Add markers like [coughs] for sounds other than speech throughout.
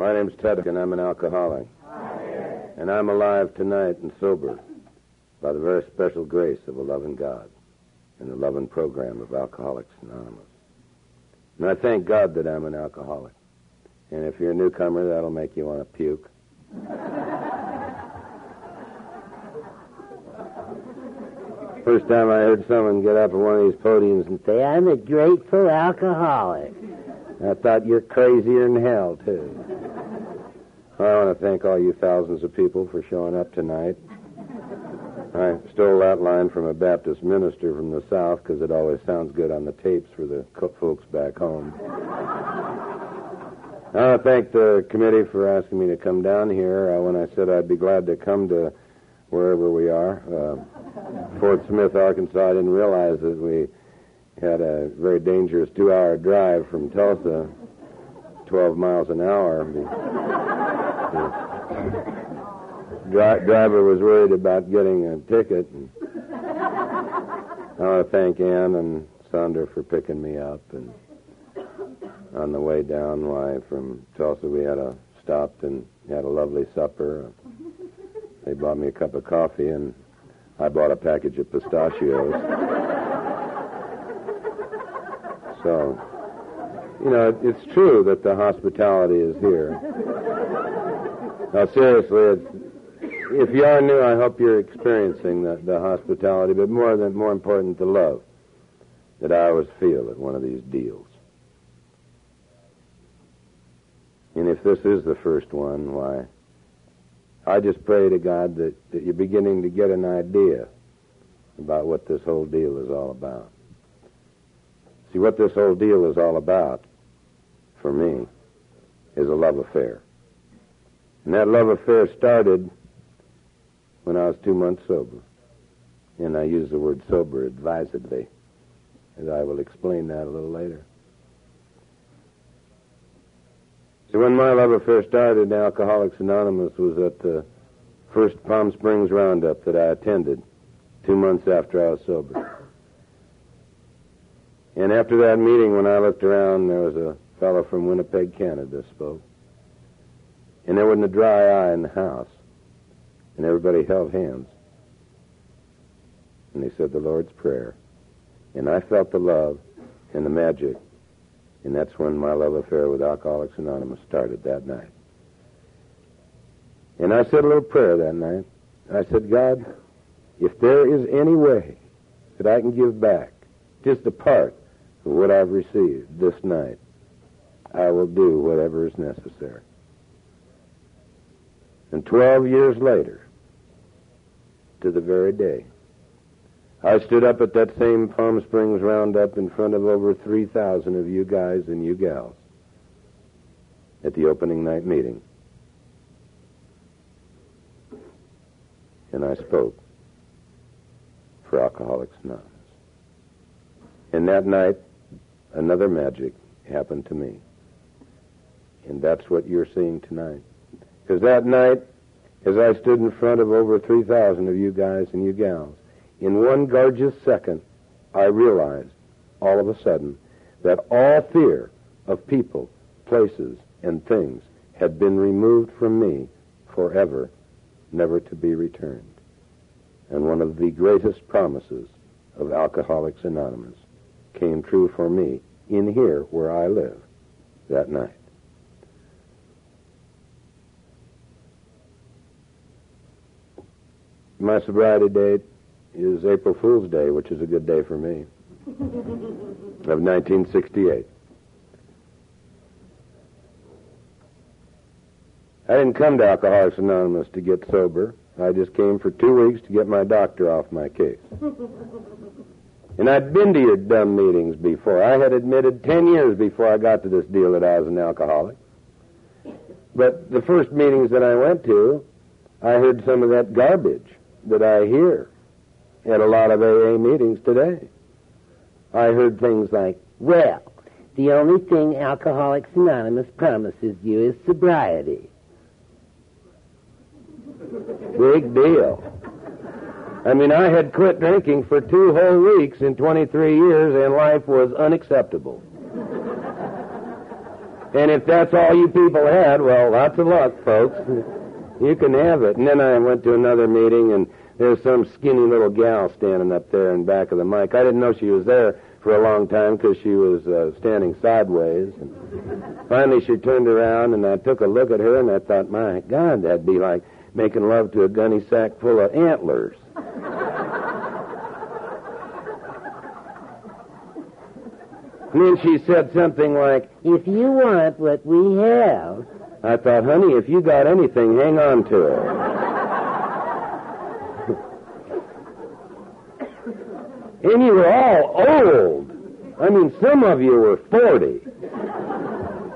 My name's Ted, and I'm an alcoholic. And I'm alive tonight and sober by the very special grace of a loving God and the loving program of Alcoholics Anonymous. And I thank God that I'm an alcoholic. And if you're a newcomer, that'll make you want to puke. First time I heard someone get up at one of these podiums and say, I'm a grateful alcoholic. I thought you're crazier than hell, too. I want to thank all you thousands of people for showing up tonight. I stole that line from a Baptist minister from the South because it always sounds good on the tapes for the folks back home. I want to thank the committee for asking me to come down here. Uh, when I said I'd be glad to come to wherever we are, uh, Fort Smith, Arkansas, I didn't realize that we had a very dangerous two-hour drive from Tulsa, 12 miles an hour. The dri- driver was worried about getting a ticket. And I want to thank Ann and Sandra for picking me up. And on the way down, why from Tulsa we had a stopped and had a lovely supper. They bought me a cup of coffee, and I bought a package of pistachios. So, you know, it's true that the hospitality is here. Now, seriously, if you are new, I hope you're experiencing the, the hospitality, but more than more important, the love that I always feel at one of these deals. And if this is the first one, why, I just pray to God that, that you're beginning to get an idea about what this whole deal is all about. See, what this whole deal is all about, for me, is a love affair. And that love affair started when I was two months sober. And I use the word sober advisedly, as I will explain that a little later. So when my love affair started, Alcoholics Anonymous was at the first Palm Springs Roundup that I attended two months after I was sober. And after that meeting, when I looked around, there was a fellow from Winnipeg, Canada spoke. And there wasn't a dry eye in the house. And everybody held hands. And they said the Lord's Prayer. And I felt the love and the magic. And that's when my love affair with Alcoholics Anonymous started that night. And I said a little prayer that night. I said, God, if there is any way that I can give back just a part what I've received this night, I will do whatever is necessary. And 12 years later, to the very day, I stood up at that same Palm Springs roundup in front of over 3,000 of you guys and you gals at the opening night meeting. And I spoke for Alcoholics Anonymous. And that night, another magic happened to me. And that's what you're seeing tonight. Because that night, as I stood in front of over 3,000 of you guys and you gals, in one gorgeous second, I realized, all of a sudden, that all fear of people, places, and things had been removed from me forever, never to be returned. And one of the greatest promises of Alcoholics Anonymous came true for me in here where I live that night. My sobriety date is April Fool's Day, which is a good day for me, [laughs] of 1968. I didn't come to Alcoholics Anonymous to get sober. I just came for two weeks to get my doctor off my case. [laughs] and I'd been to your dumb meetings before. I had admitted ten years before I got to this deal that I was an alcoholic. But the first meetings that I went to, I heard some of that garbage that I hear at a lot of AA meetings today. I heard things like, well, the only thing Alcoholics Anonymous promises you is sobriety. Big deal. I mean, I had quit drinking for two whole weeks in 23 years, and life was unacceptable. And if that's all you people had, well, lots of luck, folks. You can have it. And then I went to another meeting, and there's some skinny little gal standing up there in back of the mic. I didn't know she was there for a long time because she was uh, standing sideways. And finally, she turned around, and I took a look at her, and I thought, my God, that'd be like making love to a gunny sack full of antlers. and then she said something like, If you want what we have, I thought, honey, if you got anything, hang on to it. [laughs] and you were all old. I mean, some of you were 40.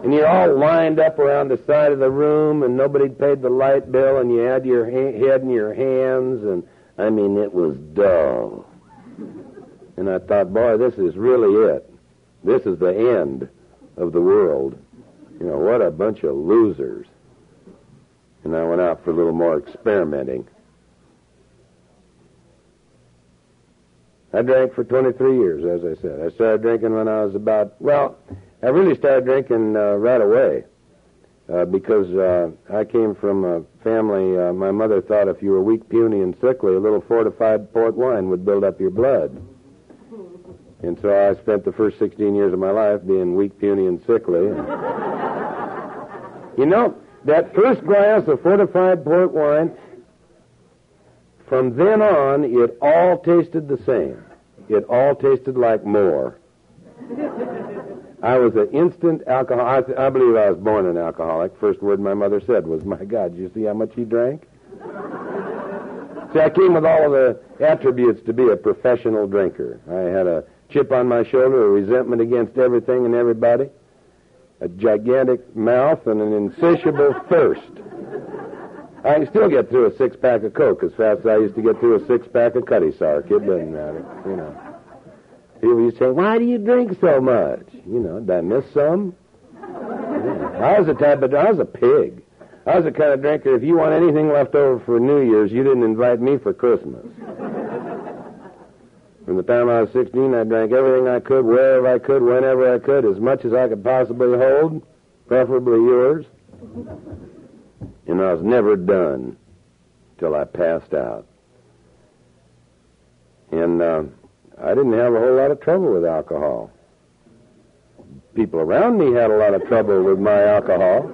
And you're all lined up around the side of the room, and nobody paid the light bill, and you had your ha- head in your hands, and I mean, it was dull. And I thought, boy, this is really it. This is the end of the world. You know, what a bunch of losers. And I went out for a little more experimenting. I drank for 23 years, as I said. I started drinking when I was about, well, I really started drinking uh, right away uh, because uh, I came from a family. Uh, my mother thought if you were weak, puny, and sickly, a little fortified port wine would build up your blood. And so I spent the first 16 years of my life being weak, puny, and sickly. you know, that first glass of fortified port wine, from then on, it all tasted the same. It all tasted like more. I was an instant alcoholic. I, I believe I was born an alcoholic. First word my mother said was, My God, did you see how much he drank? see, I came with all of the attributes to be a professional drinker. I had a chip on my shoulder, a resentment against everything and everybody, a gigantic mouth, and an insatiable [laughs] thirst. I can still get through a six pack of Coke as fast as I used to get through a six pack of Cutty Sark. It doesn't matter, you know. People used to say, Why do you drink so much? You know, did I miss some? Yeah. I was the type of, I was a pig. I was the kind of drinker, if you want anything left over for New Year's, you didn't invite me for Christmas. From the time I was 16, I drank everything I could, wherever I could, whenever I could, as much as I could possibly hold, preferably yours. And I was never done till I passed out. And uh, I didn't have a whole lot of trouble with alcohol. People around me had a lot of trouble with my alcohol.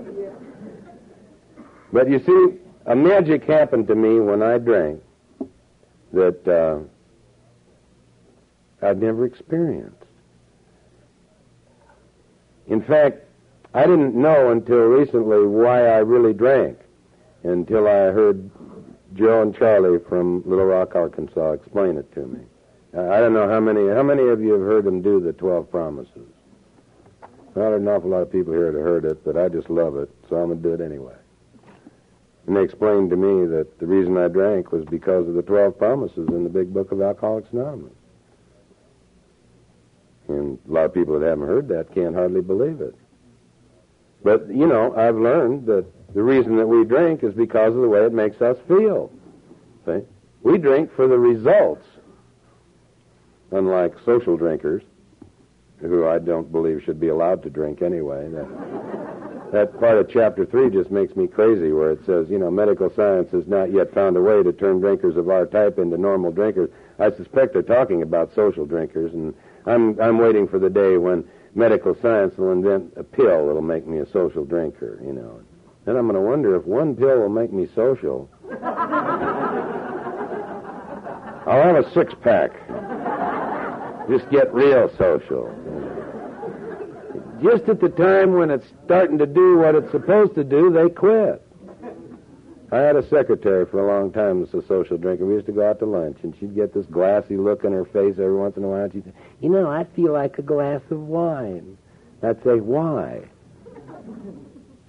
But you see, a magic happened to me when I drank that uh, I'd never experienced. In fact, I didn't know until recently why I really drank until I heard Joe and Charlie from Little Rock, Arkansas explain it to me. Uh, I don't know how many how many of you have heard them do the twelve promises. Not an awful lot of people here have heard it, but I just love it, so I'm gonna do it anyway. And they explained to me that the reason I drank was because of the twelve promises in the big book of Alcoholics Anonymous. And a lot of people that haven't heard that can't hardly believe it. But, you know, I've learned that the reason that we drink is because of the way it makes us feel. See? We drink for the results, unlike social drinkers, who I don't believe should be allowed to drink anyway. That, that part of chapter 3 just makes me crazy, where it says, you know, medical science has not yet found a way to turn drinkers of our type into normal drinkers. I suspect they're talking about social drinkers, and I'm, I'm waiting for the day when medical science will invent a pill that'll make me a social drinker, you know. Then I'm going to wonder if one pill will make me social. I'll have a six pack. Just get real social. Just at the time when it's starting to do what it's supposed to do, they quit. I had a secretary for a long time that's a social drinker. We used to go out to lunch, and she'd get this glassy look on her face every once in a while. And she'd say, You know, I feel like a glass of wine. I'd say, Why?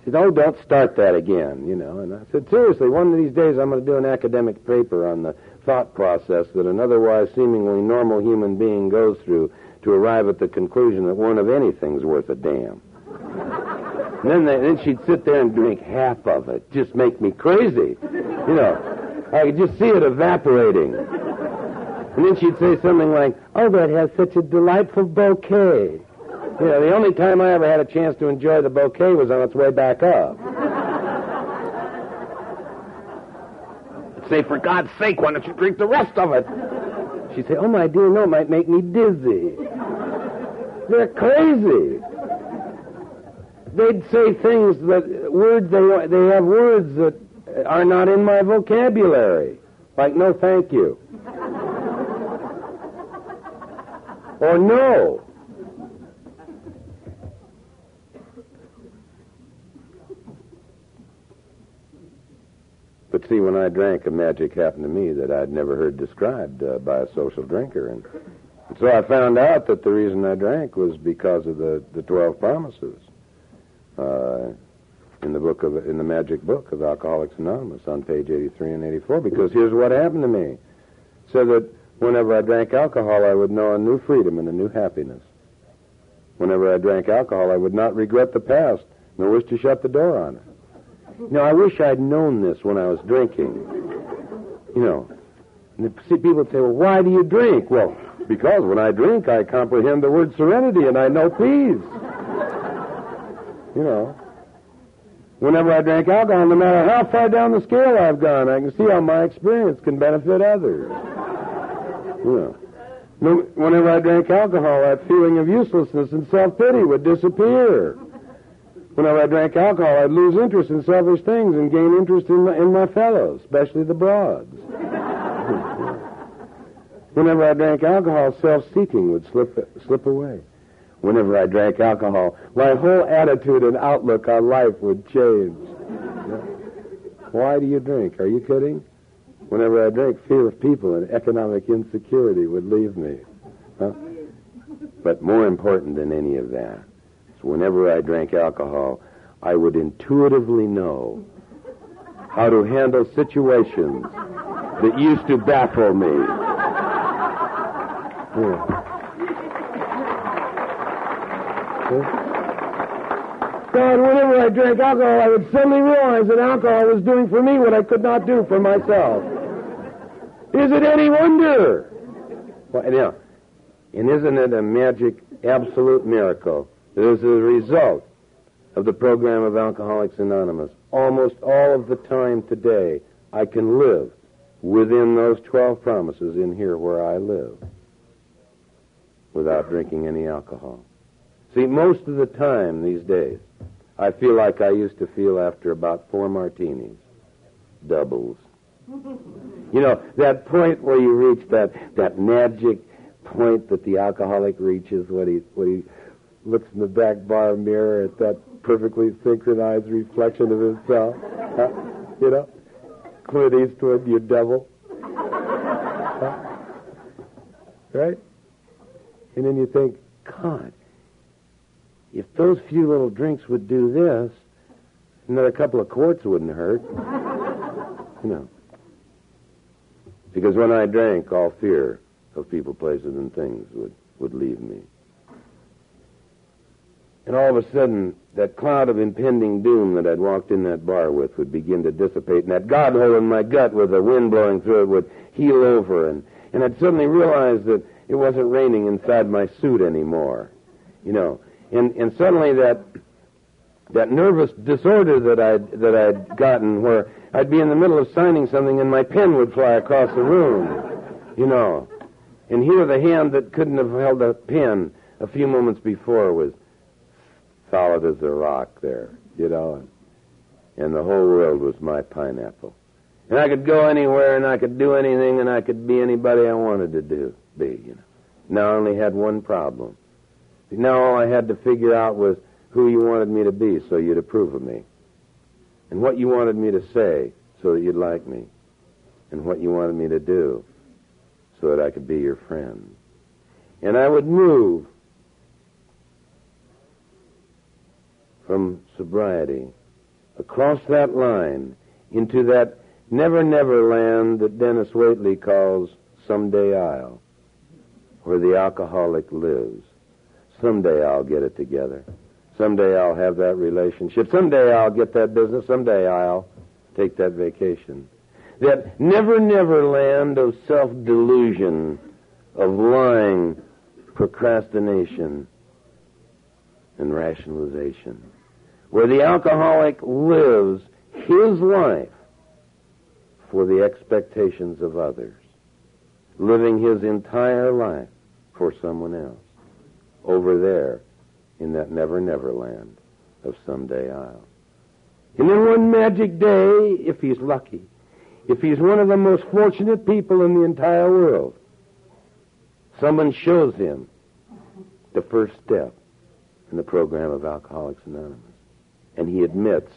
She said, Oh, don't start that again, you know. And I said, Seriously, one of these days I'm going to do an academic paper on the thought process that an otherwise seemingly normal human being goes through to arrive at the conclusion that one of anything's worth a damn. And then, they, then she'd sit there and drink half of it. Just make me crazy. You know, I could just see it evaporating. And then she'd say something like, Oh, that has such a delightful bouquet. Yeah, the only time I ever had a chance to enjoy the bouquet was on its way back up. Say, for God's sake, why don't you drink the rest of it? She'd say, oh, my dear, no, it might make me dizzy. They're crazy. They'd say things that, words, they, they have words that are not in my vocabulary. Like, no, thank you. or no. But see, when I drank, a magic happened to me that I'd never heard described uh, by a social drinker. And, and so I found out that the reason I drank was because of the, the 12 promises uh, in the book of in the magic book of Alcoholics Anonymous on page 83 and 84. Because here's what happened to me: so that whenever I drank alcohol, I would know a new freedom and a new happiness. Whenever I drank alcohol, I would not regret the past, nor wish to shut the door on it. Now, I wish I'd known this when I was drinking. You know, see, people say, well, why do you drink? Well, because when I drink, I comprehend the word serenity and I know peace. You know. Whenever I drink alcohol, no matter how far down the scale I've gone, I can see how my experience can benefit others. You know. Whenever I drank alcohol, that feeling of uselessness and self-pity would disappear. Whenever I drank alcohol, I'd lose interest in selfish things and gain interest in my, in my fellows, especially the broads. [laughs] Whenever I drank alcohol, self-seeking would slip, slip away. Whenever I drank alcohol, my whole attitude and outlook on life would change. [laughs] Why do you drink? Are you kidding? Whenever I drank, fear of people and economic insecurity would leave me. Huh? But more important than any of that whenever I drank alcohol, I would intuitively know how to handle situations that used to baffle me. Yeah. God, whenever I drank alcohol, I would suddenly realize that alcohol was doing for me what I could not do for myself. Is it any wonder? Well, now, and isn't it a magic, absolute miracle is a result of the program of Alcoholics Anonymous. Almost all of the time today, I can live within those 12 promises in here where I live without drinking any alcohol. See, most of the time these days, I feel like I used to feel after about four martinis, doubles. You know, that point where you reach that, that magic point that the alcoholic reaches when he, when he looks in the back bar mirror at that perfectly synchronized reflection of himself. Huh? You know? Clint Eastwood, you devil. Huh? Right? And then you think, God, if those few little drinks would do this, another couple of quarts wouldn't hurt. You know. Because when I drank, all fear of people, places, and things would, would leave me. And all of a sudden, that cloud of impending doom that I'd walked in that bar with would begin to dissipate, and that God hole in my gut with the wind blowing through it would heal over, and, and I'd suddenly realize that it wasn't raining inside my suit anymore. You know, and, and suddenly that, that nervous disorder that I'd, that I'd gotten where I'd be in the middle of signing something and my pen would fly across the room, you know, and here the hand that couldn't have held a pen a few moments before was solid as a rock there, you know, and, the whole world was my pineapple. And I could go anywhere and I could do anything and I could be anybody I wanted to do, be, you know. Now I only had one problem. Now all I had to figure out was who you wanted me to be so you'd approve of me. And what you wanted me to say so that you'd like me. And what you wanted me to do so that I could be your friend. And I would move from sobriety, across that line into that never never land that Dennis Waitley calls someday I'll, where the alcoholic lives. Someday I'll get it together. Someday I'll have that relationship. Someday I'll get that business. Someday I'll take that vacation. That never never land of self delusion, of lying, procrastination, and rationalization, where the alcoholic lives his life for the expectations of others, living his entire life for someone else over there in that never never land of someday Isle. And then one magic day, if he's lucky, if he's one of the most fortunate people in the entire world, someone shows him the first step in the program of Alcoholics Anonymous. And he admits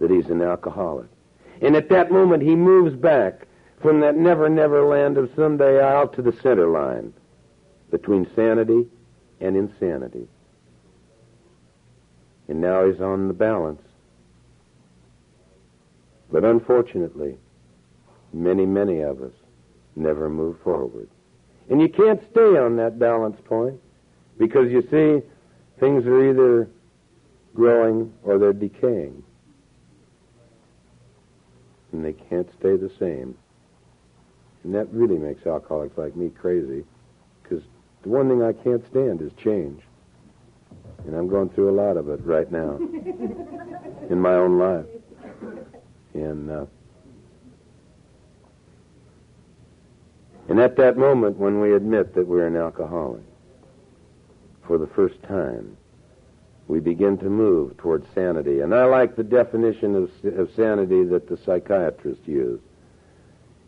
that he's an alcoholic. And at that moment, he moves back from that never, never land of someday Isle to the center line between sanity and insanity. And now he's on the balance. But unfortunately, many, many of us never move forward. And you can't stay on that balance point because you see, things are either growing or they're decaying. And they can't stay the same. And that really makes alcoholics like me crazy because the one thing I can't stand is change. And I'm going through a lot of it right now [laughs] in my own life. And uh, and at that moment when we admit that we're an alcoholic, for the first time, we begin to move towards sanity. And I like the definition of, of sanity that the psychiatrist used.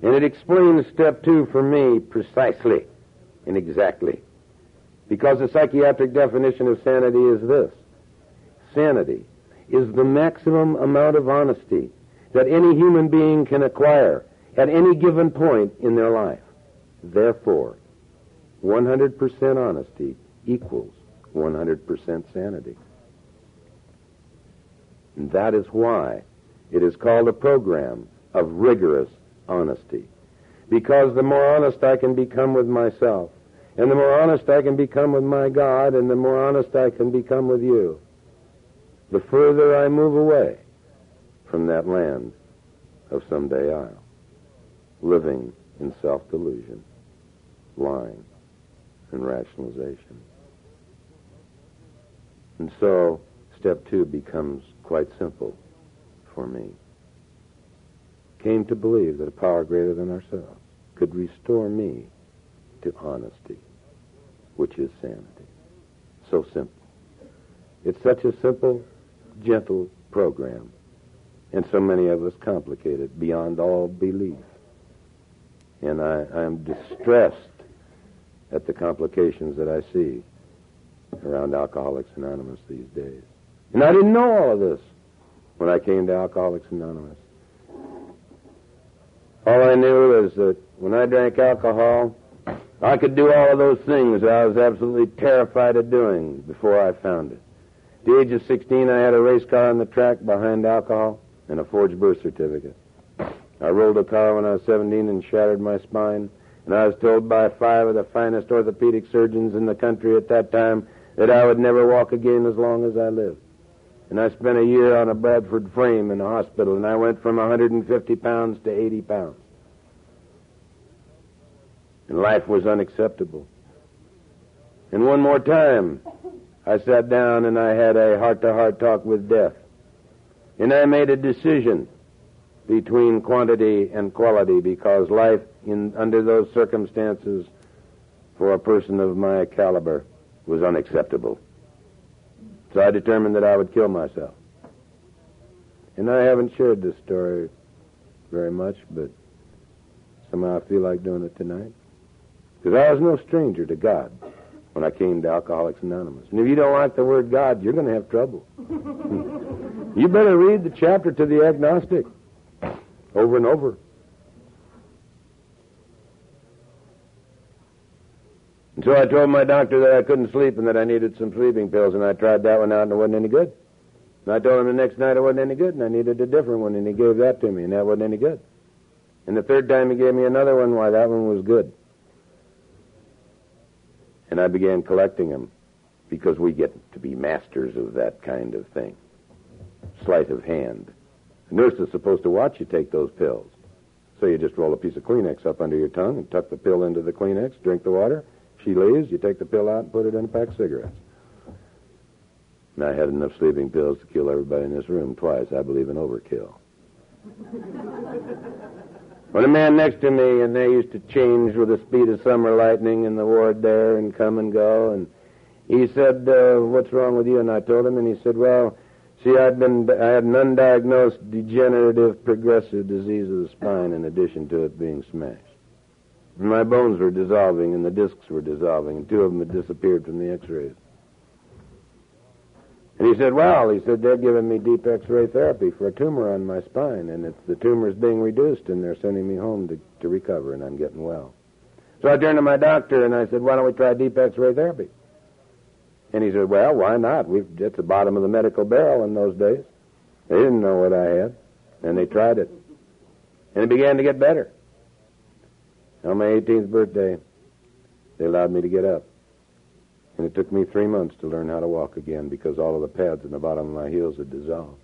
And it explains step two for me precisely and exactly. Because the psychiatric definition of sanity is this sanity is the maximum amount of honesty that any human being can acquire at any given point in their life. Therefore, 100% honesty equals 100% sanity. And that is why it is called a program of rigorous honesty. Because the more honest I can become with myself, and the more honest I can become with my God, and the more honest I can become with you, the further I move away from that land of someday I'll, living in self delusion, lying, and rationalization. And so, step two becomes quite simple for me. Came to believe that a power greater than ourselves could restore me to honesty, which is sanity. So simple. It's such a simple, gentle program and so many of us complicated beyond all belief. And I, I am distressed at the complications that I see around Alcoholics Anonymous these days. And I didn't know all of this when I came to Alcoholics Anonymous. All I knew is that when I drank alcohol, I could do all of those things that I was absolutely terrified of doing before I found it. At the age of 16, I had a race car on the track behind alcohol and a forged birth certificate. I rolled a car when I was 17 and shattered my spine, and I was told by five of the finest orthopedic surgeons in the country at that time that I would never walk again as long as I lived. And I spent a year on a Bradford frame in a hospital, and I went from 150 pounds to 80 pounds. And life was unacceptable. And one more time, I sat down and I had a heart to heart talk with death. And I made a decision between quantity and quality because life in, under those circumstances for a person of my caliber was unacceptable. So I determined that I would kill myself. And I haven't shared this story very much, but somehow I feel like doing it tonight. Because I was no stranger to God when I came to Alcoholics Anonymous. And if you don't like the word God, you're going to have trouble. [laughs] you better read the chapter to the agnostic over and over. And so I told my doctor that I couldn't sleep and that I needed some sleeping pills, and I tried that one out and it wasn't any good. And I told him the next night it wasn't any good, and I needed a different one, and he gave that to me, and that wasn't any good. And the third time he gave me another one, why, that one was good. And I began collecting them because we get to be masters of that kind of thing. Sleight of hand. The nurse is supposed to watch you take those pills. So you just roll a piece of Kleenex up under your tongue and tuck the pill into the Kleenex, drink the water. She leaves, you take the pill out and put it in a pack of cigarettes. And I had enough sleeping pills to kill everybody in this room twice. I believe in overkill. [laughs] when a man next to me, and they used to change with the speed of summer lightning in the ward there and come and go, and he said, uh, "What's wrong with you?" And I told him, and he said, "Well, see, I'd been I had an undiagnosed degenerative progressive disease of the spine, in addition to it being smashed. My bones were dissolving, and the discs were dissolving, and two of them had disappeared from the X-rays." And he said, well, he said, they're giving me deep x-ray therapy for a tumor on my spine, and it's, the tumor's being reduced, and they're sending me home to, to recover, and I'm getting well. So I turned to my doctor, and I said, why don't we try deep x-ray therapy? And he said, well, why not? We've, it's the bottom of the medical barrel in those days. They didn't know what I had, and they tried it. And it began to get better. On my 18th birthday, they allowed me to get up. And it took me three months to learn how to walk again because all of the pads in the bottom of my heels had dissolved.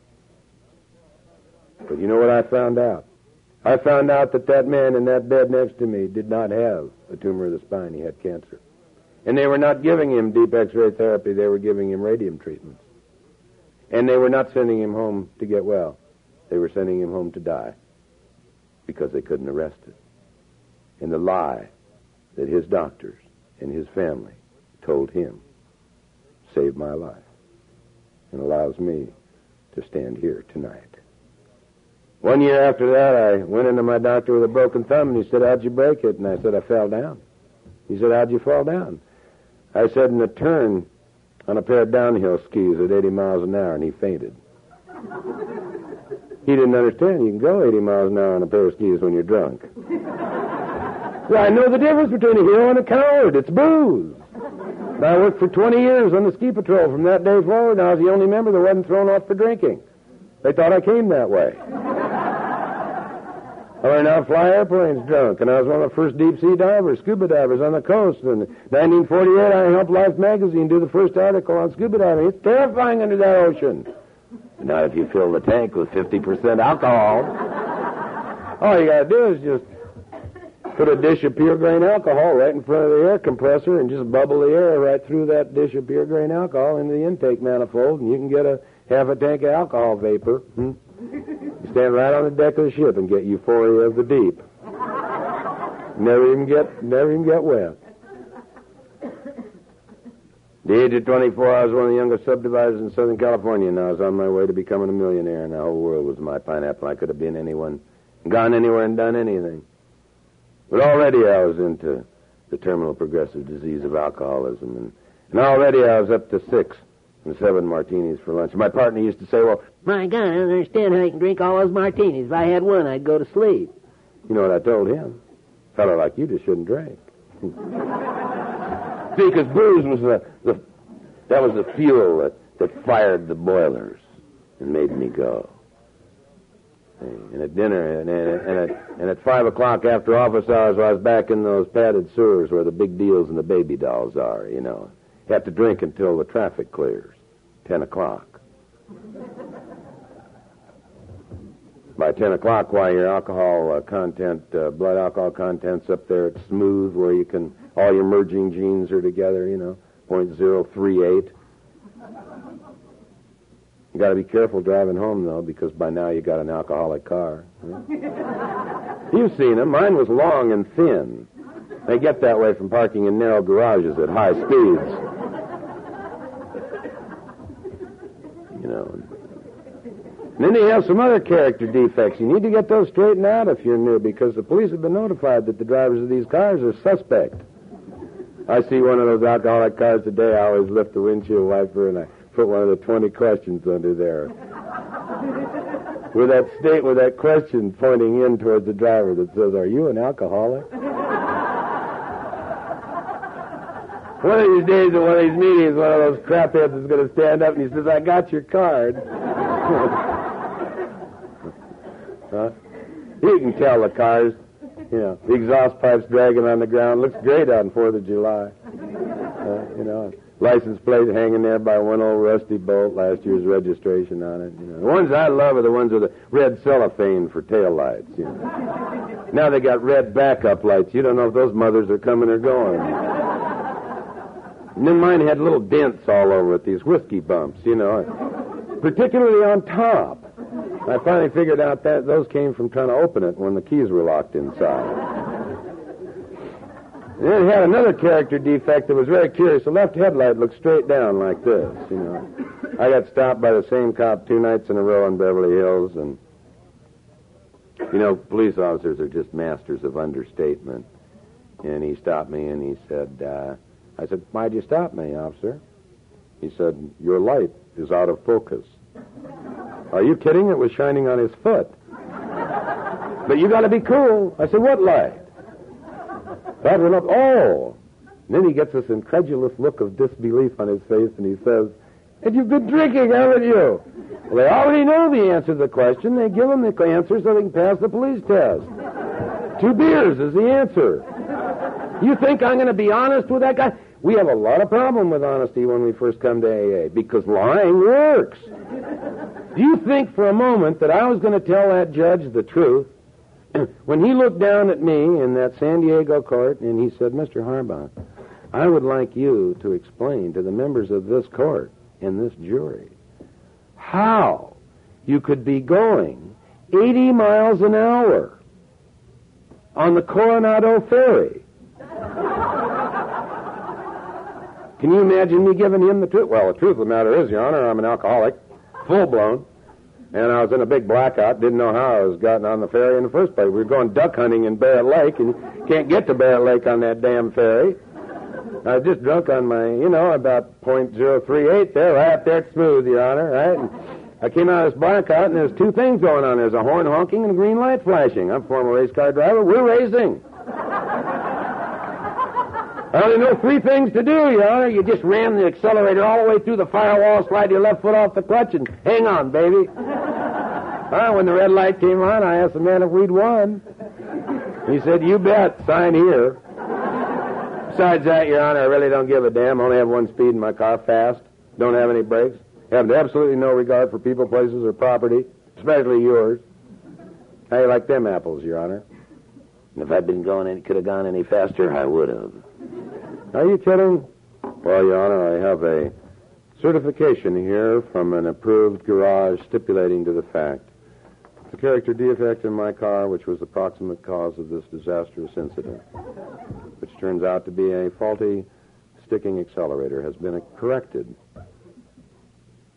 But you know what I found out? I found out that that man in that bed next to me did not have a tumor of the spine. He had cancer. And they were not giving him deep x-ray therapy. They were giving him radium treatments. And they were not sending him home to get well. They were sending him home to die because they couldn't arrest it. And the lie that his doctors and his family told him saved my life and allows me to stand here tonight. One year after that, I went into my doctor with a broken thumb, and he said, How'd you break it? And I said, I fell down. He said, How'd you fall down? I said, In a turn on a pair of downhill skis at 80 miles an hour, and he fainted. he didn't understand. You can go 80 miles an hour on a pair of skis when you're drunk. I know the difference between a hero and a coward. It's booze. I worked for 20 years on the ski patrol. From that day forward, I was the only member that wasn't thrown off for drinking. They thought I came that way. I learned how to fly airplanes drunk, and I was one of the first deep sea divers, scuba divers on the coast. In 1948, I helped Life magazine do the first article on scuba diving. It's terrifying under that ocean. Now, if you fill the tank with 50% alcohol, all you gotta do is just put a dish of pure grain alcohol right in front of the air compressor and just bubble the air right through that dish of pure grain alcohol into the intake manifold, and you can get a half a tank of alcohol vapor. Hmm? You stand right on the deck of the ship and get euphoria of the deep. Never even get, never even get wet. the age of 24, I was one of the youngest subdividers in Southern California, and I was on my way to becoming a millionaire, and the whole world was my pineapple. I could have been anyone, gone anywhere and done anything. But already I was into the terminal progressive disease of alcoholism, and, and already I was up to six and seven martinis for lunch. My partner used to say, well, my God, I don't understand how you can drink all those martinis. If I had one, I'd go to sleep. You know what I told him? A fellow like you just shouldn't drink. See, [laughs] because booze was the, the, that was the fuel that, that fired the boilers and made me go. And at dinner, and, and, and, at, and at five o'clock after office hours, I was back in those padded sewers where the big deals and the baby dolls are, you know. You have to drink until the traffic clears. Ten o'clock. By ten o'clock, while your alcohol uh, content, uh, blood alcohol content's up there, it's smooth where you can, all your merging genes are together, you know, point zero three eight. You got to be careful driving home though, because by now you got an alcoholic car. [laughs] You've seen them. Mine was long and thin. They get that way from parking in narrow garages at high speeds. You know. And then you have some other character defects. You need to get those straightened out if you're new, because the police have been notified that the drivers of these cars are suspect. I see one of those alcoholic cars today. I always lift the windshield wiper and I put one of the 20 questions under there. with that state, with that question pointing in towards the driver that says, Are you an alcoholic? one of these days at one of these meetings, one of those crapheads is going to stand up and he says, I got your card. [laughs] huh? You can tell the cars, you know, the exhaust pipes dragging on the ground. Looks great on 4th of July. Uh, you know. License plate hanging there by one old rusty bolt, last year's registration on it. You know. The ones I love are the ones with the red cellophane for tail lights. You know. now they got red backup lights. You don't know if those mothers are coming or going. And then mine had little dents all over it, these whiskey bumps, you know, particularly on top. I finally figured out that those came from trying to open it when the keys were locked inside. Then it had another character defect that was very curious. The left headlight looked straight down like this, you know. I got stopped by the same cop two nights in a row in Beverly Hills, and, you know, police officers are just masters of understatement. And he stopped me and he said, uh, I said, why'd you stop me, officer? He said, your light is out of focus. Are you kidding? It was shining on his foot. But you gotta be cool. I said, what light? That went up. Oh! And then he gets this incredulous look of disbelief on his face and he says, and you've been drinking, haven't you? Well, they already know the answer to the question. They give them the answer so they can pass the police test. Two beers is the answer. You think I'm going to be honest with that guy? We have a lot of problem with honesty when we first come to AA because lying works. Do you think for a moment that I was going to tell that judge the truth [clears throat] when he looked down at me in that San Diego court and he said, Mr. Harbaugh, I would like you to explain to the members of this court and this jury how you could be going 80 miles an hour on the Coronado Ferry. Can you imagine me giving him the truth? Well, the truth of the matter is, Your Honor, I'm an alcoholic, full blown. And I was in a big blackout, didn't know how I was gotten on the ferry in the first place. We were going duck hunting in Barrett Lake, and you can't get to Barrett Lake on that damn ferry. I was just drunk on my, you know, about .038 there, right up there at Smooth, Your Honor, right? And I came out of this blackout, and there's two things going on. There's a horn honking and a green light flashing. I'm a former race car driver. We're racing. I only know three things to do, Your Honor. You just ram the accelerator all the way through the firewall, slide your left foot off the clutch, and hang on, baby. [laughs] well, when the red light came on, I asked the man if we'd won. He said, You bet. Sign here. Besides that, Your Honor, I really don't give a damn. I only have one speed in my car, fast. Don't have any brakes. Have absolutely no regard for people, places, or property, especially yours. How you like them apples, Your Honor? And if I'd been going it could have gone any faster, I would have. Are you kidding? Well, Your Honor, I have a certification here from an approved garage stipulating to the fact the character defect in my car, which was the proximate cause of this disastrous incident, which turns out to be a faulty sticking accelerator, has been corrected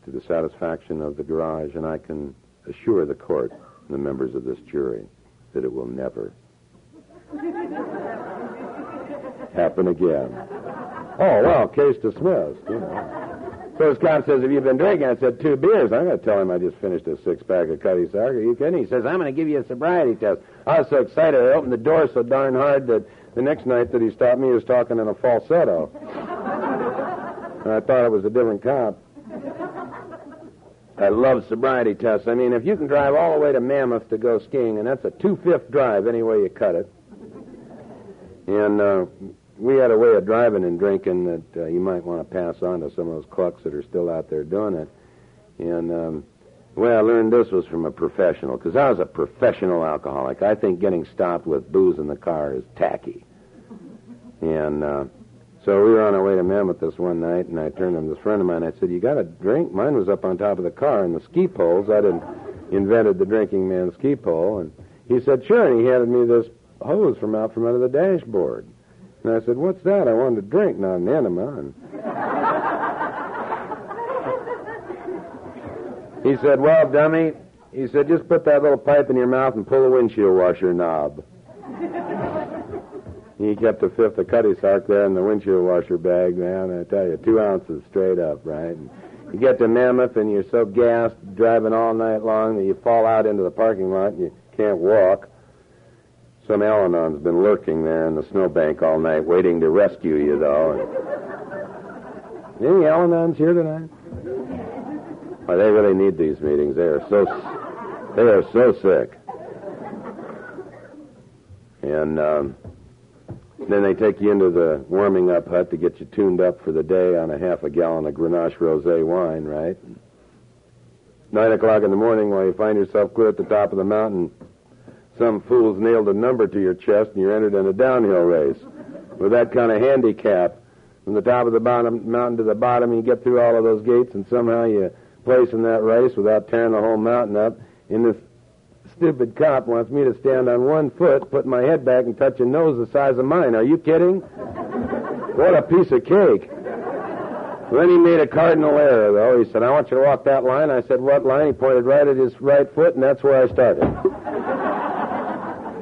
to the satisfaction of the garage, and I can assure the court and the members of this jury that it will never happen again. Oh, well, case dismissed, you know. So this cop says, have you been drinking? I said, two beers. I'm going to tell him I just finished a six-pack of Cutty Sark. Are you kidding? He says, I'm going to give you a sobriety test. I was so excited, I opened the door so darn hard that the next night that he stopped me, he was talking in a falsetto. and I thought it was a different cop. I love sobriety tests. I mean, if you can drive all the way to Mammoth to go skiing, and that's a two-fifth drive any way you cut it, and uh, we had a way of driving and drinking that uh, you might want to pass on to some of those clucks that are still out there doing it. And um, the way I learned this was from a professional, because I was a professional alcoholic. I think getting stopped with booze in the car is tacky. And uh, so we were on our way to Mammoth this one night, and I turned to this friend of mine. I said, "You got a drink?" Mine was up on top of the car in the ski poles. I didn't invented the drinking man ski pole, and he said, "Sure." And he handed me this hose from out from under the dashboard. And I said, What's that? I wanted a drink, not an enema. And [laughs] he said, Well, dummy, he said, just put that little pipe in your mouth and pull the windshield washer knob. he kept a fifth of Cutty Sark there in the windshield washer bag, man. I tell you, two ounces straight up, right? And you get to Mammoth and you're so gassed driving all night long that you fall out into the parking lot and you can't walk. Some Al-Anon's been lurking there in the snowbank all night, waiting to rescue you, though. And... Any Al-Anons here tonight? Why, they really need these meetings. They are so, they are so sick. And um, then they take you into the warming up hut to get you tuned up for the day on a half a gallon of Grenache rosé wine, right? Nine o'clock in the morning, while you find yourself clear at the top of the mountain some fool's nailed a number to your chest and you're entered in a downhill race. With that kind of handicap, from the top of the bottom mountain to the bottom. You get through all of those gates, and somehow you place in that race without tearing the whole mountain up. And this stupid cop wants me to stand on one foot, put my head back, and touch a nose the size of mine. Are you kidding? what a piece of cake. Then he made a cardinal error, though. He said, I want you to walk that line. I said, what line? He pointed right at his right foot, and that's where I started.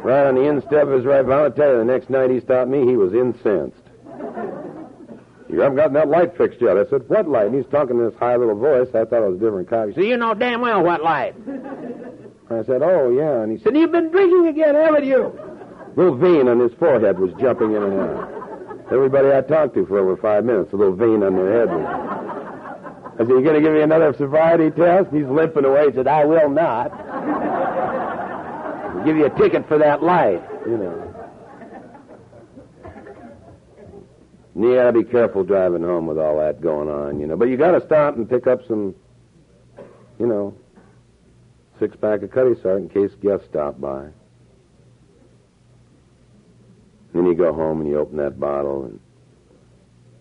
Right on the instep of his right foot. I'll tell you, the next night he stopped me, he was incensed. You haven't gotten that light fixed yet. I said, what light? And he's talking in this high little voice. I thought it was a different cop. He said, you know damn well what light. I said, oh, yeah. And he said, you've been drinking again, haven't you? Little vein on his forehead was jumping in and out. Everybody I talked to for over five minutes, a little vein on their head. I said, you going to give me another sobriety test? He's limping away. He said, I will not. I'll give you a ticket for that light, you know. And yeah, be careful driving home with all that going on, you know. But you got to stop and pick up some, you know, six pack of Cutty Sark in case guests stop by. Then you go home and you open that bottle and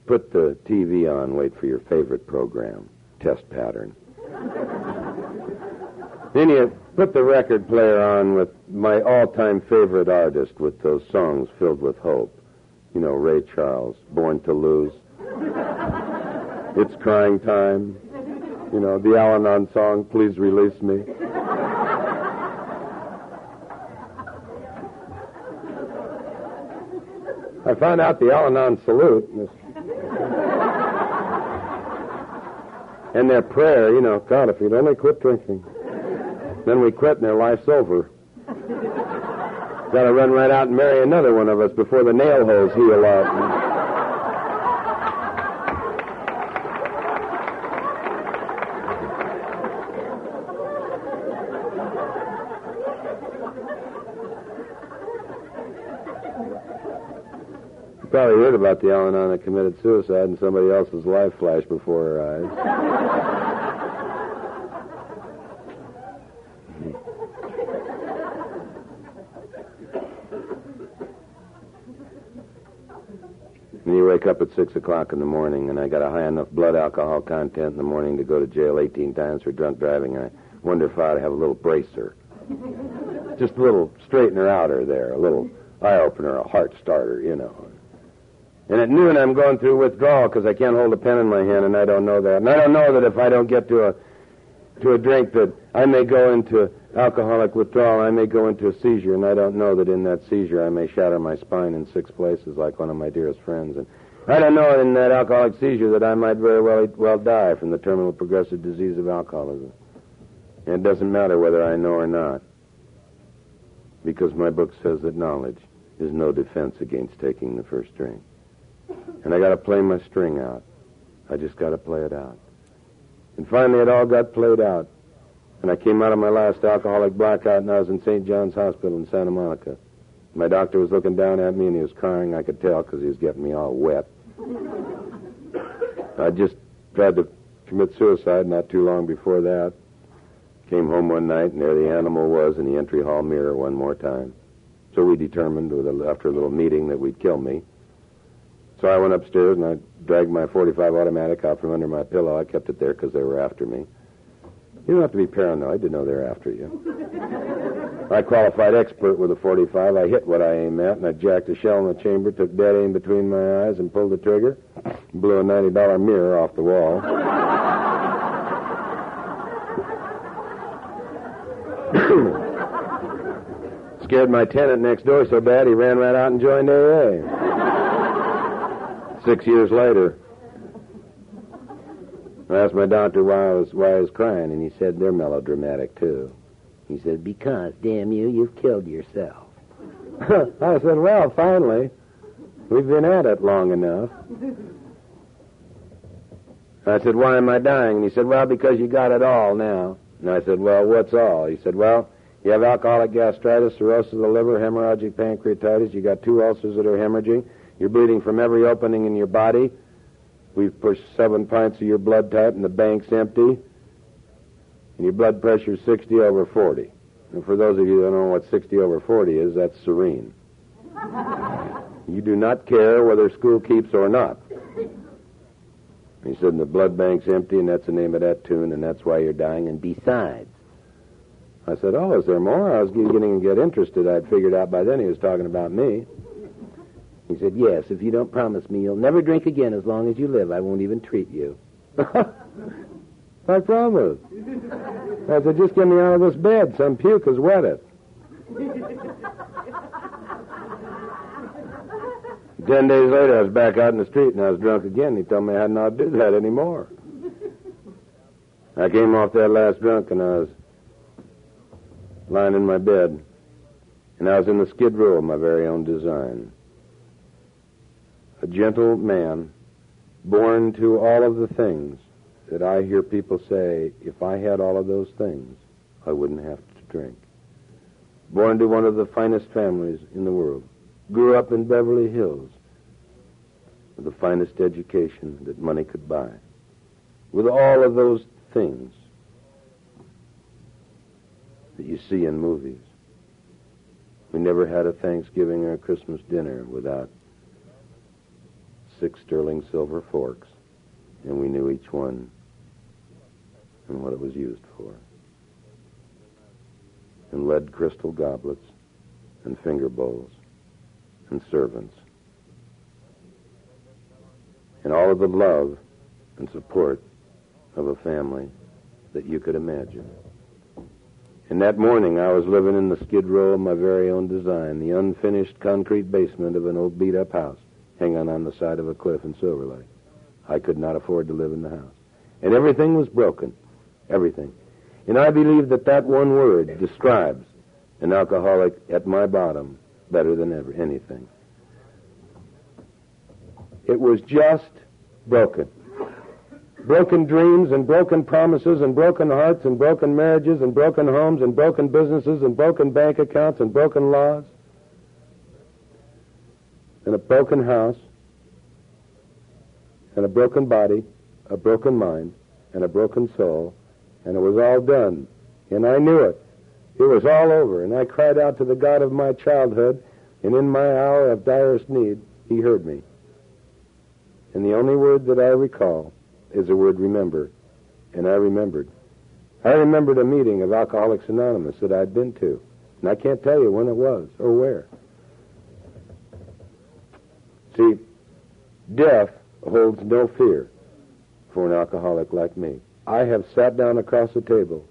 put the TV on, wait for your favorite program, test pattern. Then you put the record player on with my all-time favorite artist with those songs filled with hope. You know, Ray Charles, Born to Lose. it's crying time. You know, the Al Anon song, Please Release Me. I found out the Al-Anon salute. And their prayer, you know, God, if you'd only quit drinking. Then we quit and their life's over. Got to run right out and marry another one of us before the nail holes heal up. Probably heard about the Al-Anon that committed suicide and somebody else's life flashed before her eyes. Wake up at six o'clock in the morning, and I got a high enough blood alcohol content in the morning to go to jail 18 times for drunk driving. And I wonder if I ought to have a little bracer, [laughs] just a little straightener outer there, a little eye opener, a heart starter, you know. And at noon, I'm going through withdrawal because I can't hold a pen in my hand, and I don't know that. And I don't know that if I don't get to a to a drink, that I may go into alcoholic withdrawal. I may go into a seizure, and I don't know that in that seizure I may shatter my spine in six places, like one of my dearest friends. And I don't know in that alcoholic seizure that I might very well well die from the terminal progressive disease of alcoholism. And it doesn't matter whether I know or not, because my book says that knowledge is no defense against taking the first drink. And I got to play my string out. I just got to play it out. And finally, it all got played out. And I came out of my last alcoholic blackout, and I was in St. John's Hospital in Santa Monica. My doctor was looking down at me, and he was crying. I could tell because he was getting me all wet. I just tried to commit suicide not too long before that. Came home one night, and there the animal was in the entry hall mirror one more time. So we determined, after a little meeting, that we'd kill me. So I went upstairs and I dragged my 45 automatic out from under my pillow. I kept it there because they were after me. You don't have to be paranoid to know they're after you. I qualified expert with a 45. I hit what I aim at, and I jacked a shell in the chamber, took dead aim between my eyes, and pulled the trigger. Blew a $90 mirror off the wall. [coughs] Scared my tenant next door so bad he ran right out and joined AA. Six years later, I asked my doctor why I was why I was crying, and he said they're melodramatic too. He said, "Because, damn you, you've killed yourself." [laughs] I said, "Well, finally, we've been at it long enough." I said, "Why am I dying?" And he said, "Well, because you got it all now." And I said, "Well, what's all?" He said, "Well, you have alcoholic gastritis, cirrhosis of the liver, hemorrhagic pancreatitis. You got two ulcers that are hemorrhaging." You're bleeding from every opening in your body. We've pushed seven pints of your blood type and the bank's empty. And your blood pressure's 60 over 40. And for those of you who don't know what 60 over 40 is, that's serene. [laughs] you do not care whether school keeps or not. He said, the blood bank's empty, and that's the name of that tune, and that's why you're dying. And Besides, I said, oh, is there more? I was beginning to get interested. I'd figured out by then he was talking about me. He said, yes, if you don't promise me you'll never drink again as long as you live, I won't even treat you. [laughs] I promise. I said, just get me out of this bed. Some puke has wet it. [laughs] Ten days later, I was back out in the street and I was drunk again. He told me I had not do that anymore. I came off that last drunk and I was lying in my bed, and I was in the skid row of my very own design. A gentle man, born to all of the things that I hear people say, if I had all of those things, I wouldn't have to drink. Born to one of the finest families in the world. Grew up in Beverly Hills with the finest education that money could buy. With all of those things that you see in movies. We never had a Thanksgiving or a Christmas dinner without six sterling silver forks, and we knew each one and what it was used for. And lead crystal goblets and finger bowls and servants. And all of the love and support of a family that you could imagine. And that morning I was living in the skid row of my very own design, the unfinished concrete basement of an old beat up house hanging on the side of a cliff in Silver Lake. I could not afford to live in the house. And everything was broken. Everything. And I believe that that one word describes an alcoholic at my bottom better than ever anything. It was just broken. Broken dreams and broken promises and broken hearts and broken marriages and broken homes and broken businesses and broken bank accounts and broken laws. And a broken house and a broken body, a broken mind, and a broken soul, and it was all done. And I knew it. It was all over, and I cried out to the God of my childhood, and in my hour of direst need, He heard me. And the only word that I recall is the word remember. And I remembered. I remembered a meeting of Alcoholics Anonymous that I'd been to. And I can't tell you when it was or where. See, death holds no fear for an alcoholic like me. I have sat down across the table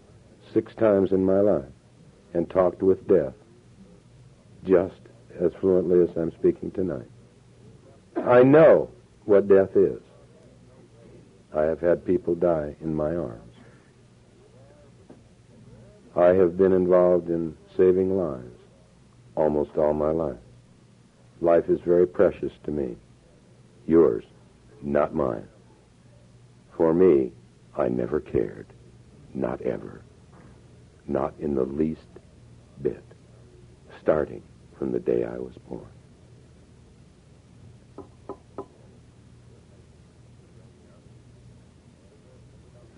six times in my life and talked with death just as fluently as I'm speaking tonight. I know what death is. I have had people die in my arms. I have been involved in saving lives almost all my life. Life is very precious to me. Yours, not mine. For me, I never cared. Not ever. Not in the least bit. Starting from the day I was born.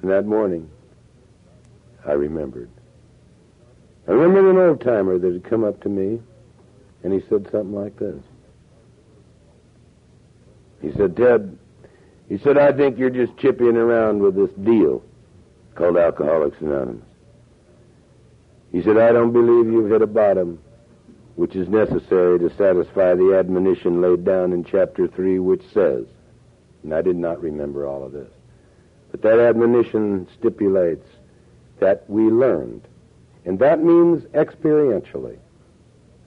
And that morning, I remembered. I remembered an old timer that had come up to me, and he said something like this. He said, Ted, he said, I think you're just chipping around with this deal called Alcoholics Anonymous. He said, I don't believe you've hit a bottom which is necessary to satisfy the admonition laid down in chapter 3, which says, and I did not remember all of this, but that admonition stipulates that we learned. And that means experientially,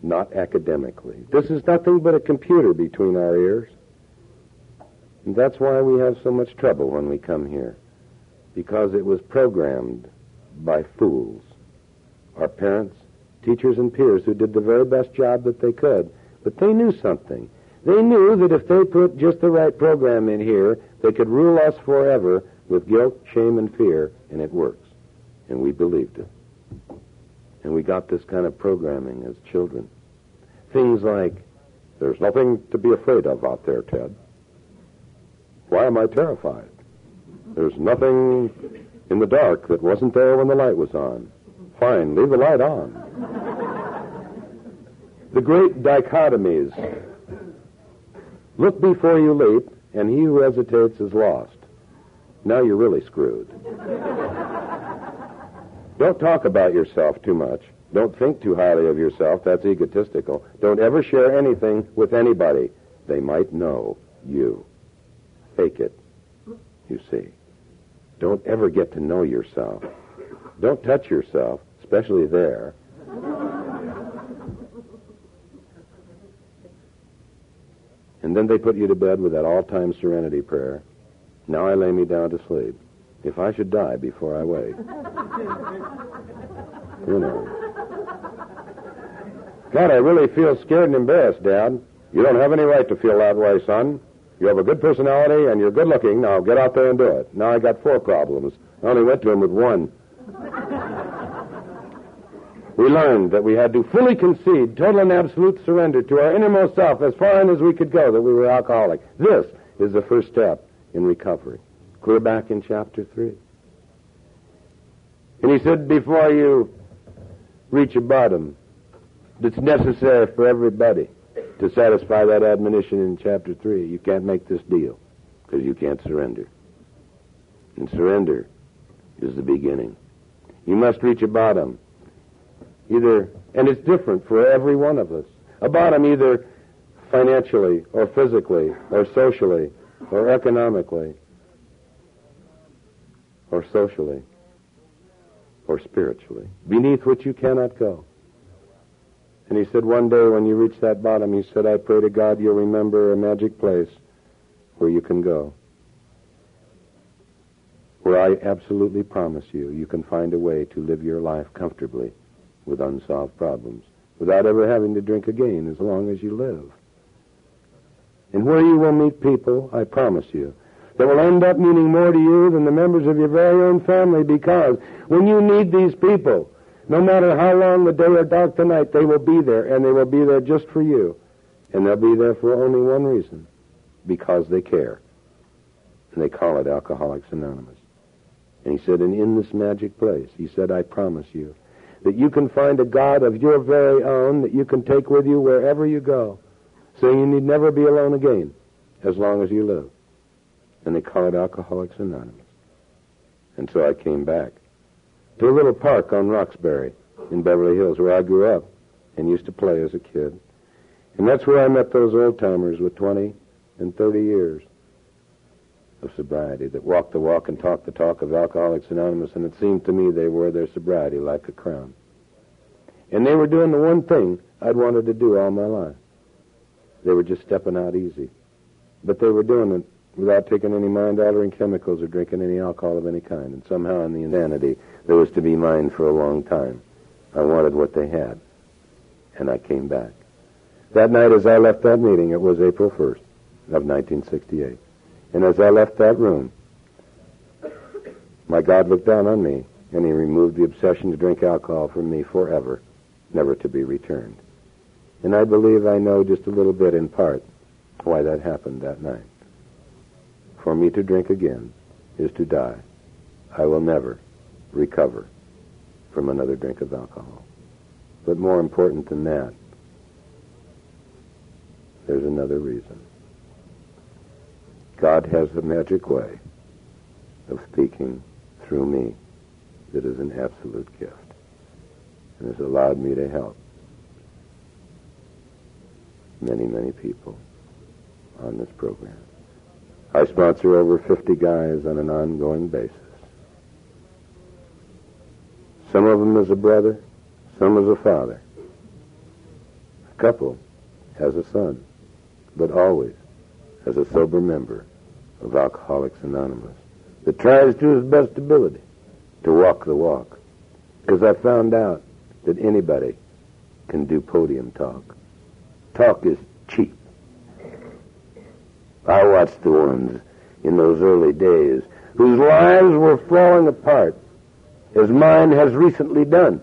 not academically. This is nothing but a computer between our ears. And that's why we have so much trouble when we come here. Because it was programmed by fools. Our parents, teachers, and peers who did the very best job that they could. But they knew something. They knew that if they put just the right program in here, they could rule us forever with guilt, shame, and fear, and it works. And we believed it. And we got this kind of programming as children. Things like, there's nothing to be afraid of out there, Ted. Why am I terrified? There's nothing in the dark that wasn't there when the light was on. Fine, leave the light on. the great dichotomies. Look before you leap and he who hesitates is lost. Now you're really screwed. Don't talk about yourself too much. Don't think too highly of yourself. That's egotistical. Don't ever share anything with anybody. They might know you. Fake it, you see. Don't ever get to know yourself. Don't touch yourself, especially there. And then they put you to bed with that all time serenity prayer. Now I lay me down to sleep. If I should die before I wake. you know. God, I really feel scared and embarrassed, Dad. You don't have any right to feel that way, son. You have a good personality and you're good looking. Now get out there and do it. Now I got four problems. I only went to him with one. we learned that we had to fully concede total and absolute surrender to our innermost self as far in as we could go that we were alcoholic. This is the first step in recovery. Clear back in chapter 3. And he said, before you reach a bottom, that's necessary for everybody to satisfy that admonition in chapter 3. You can't make this deal because you can't surrender. And surrender is the beginning. You must reach a bottom. Either, and it's different for every one of us. A bottom either financially or physically or socially or economically or socially or spiritually, beneath which you cannot go. And he said, one day when you reach that bottom, he said, I pray to God you'll remember a magic place where you can go. Where I absolutely promise you, you can find a way to live your life comfortably with unsolved problems without ever having to drink again as long as you live. And where you will meet people, I promise you, that will end up meaning more to you than the members of your very own family because when you need these people, no matter how long the day or dark the night, they will be there, and they will be there just for you. And they'll be there for only one reason because they care. And they call it Alcoholics Anonymous. And he said, and in this magic place, he said, I promise you that you can find a God of your very own that you can take with you wherever you go. So you need never be alone again as long as you live. And they call it Alcoholics Anonymous. And so I came back to a little park on Roxbury in Beverly Hills where I grew up and used to play as a kid. And that's where I met those old timers with 20 and 30 years of sobriety that walked the walk and talked the talk of Alcoholics Anonymous, and it seemed to me they wore their sobriety like a crown. And they were doing the one thing I'd wanted to do all my life. They were just stepping out easy. But they were doing it without taking any mind altering chemicals or drinking any alcohol of any kind. And somehow in the insanity that was to be mine for a long time, I wanted what they had. And I came back. That night as I left that meeting, it was April 1st of 1968. And as I left that room, my God looked down on me and he removed the obsession to drink alcohol from me forever, never to be returned. And I believe I know just a little bit in part why that happened that night. For me to drink again is to die. I will never recover from another drink of alcohol. But more important than that, there's another reason. God has a magic way of speaking through me that is an absolute gift and has allowed me to help many, many people on this program. I sponsor over 50 guys on an ongoing basis. Some of them as a brother, some as a father. A couple has a son, but always as a sober member of Alcoholics Anonymous that tries to his best ability to walk the walk. Because I found out that anybody can do podium talk. Talk is cheap. I watched the ones in those early days whose lives were falling apart, as mine has recently done.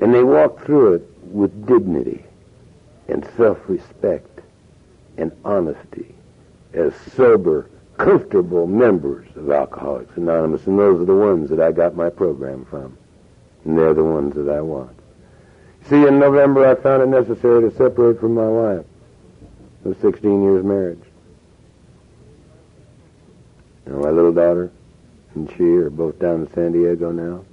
And they walk through it with dignity and self-respect and honesty as sober, comfortable members of Alcoholics Anonymous. And those are the ones that I got my program from. And they're the ones that I want. See, in November I found it necessary to separate from my wife. of 16 years marriage. And my little daughter and she are both down in San Diego now.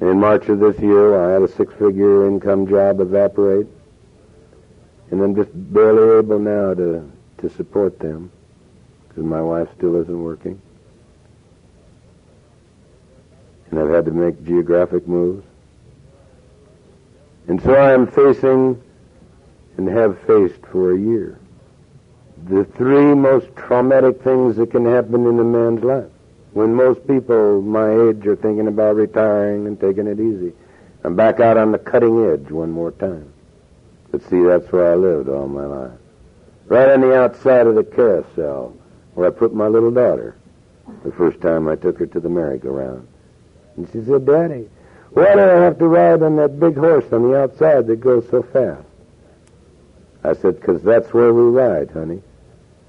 In March of this year, I had a six-figure income job evaporate. And I'm just barely able now to, to support them because my wife still isn't working. And I've had to make geographic moves. And so I am facing and have faced for a year the three most traumatic things that can happen in a man's life. When most people my age are thinking about retiring and taking it easy. I'm back out on the cutting edge one more time. But see, that's where I lived all my life. Right on the outside of the carousel where I put my little daughter the first time I took her to the merry-go-round. And she said, Daddy, why do I have to ride on that big horse on the outside that goes so fast? I said, because that's where we ride, honey.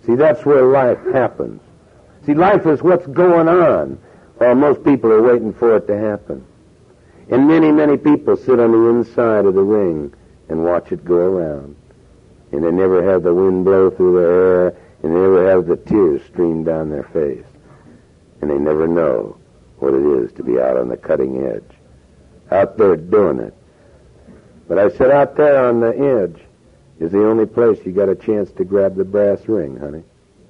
See, that's where life happens. See, life is what's going on while most people are waiting for it to happen. And many, many people sit on the inside of the ring and watch it go around. And they never have the wind blow through their hair, and they never have the tears stream down their face. And they never know what it is to be out on the cutting edge. Out there doing it. But I said out there on the edge is the only place you got a chance to grab the brass ring, honey.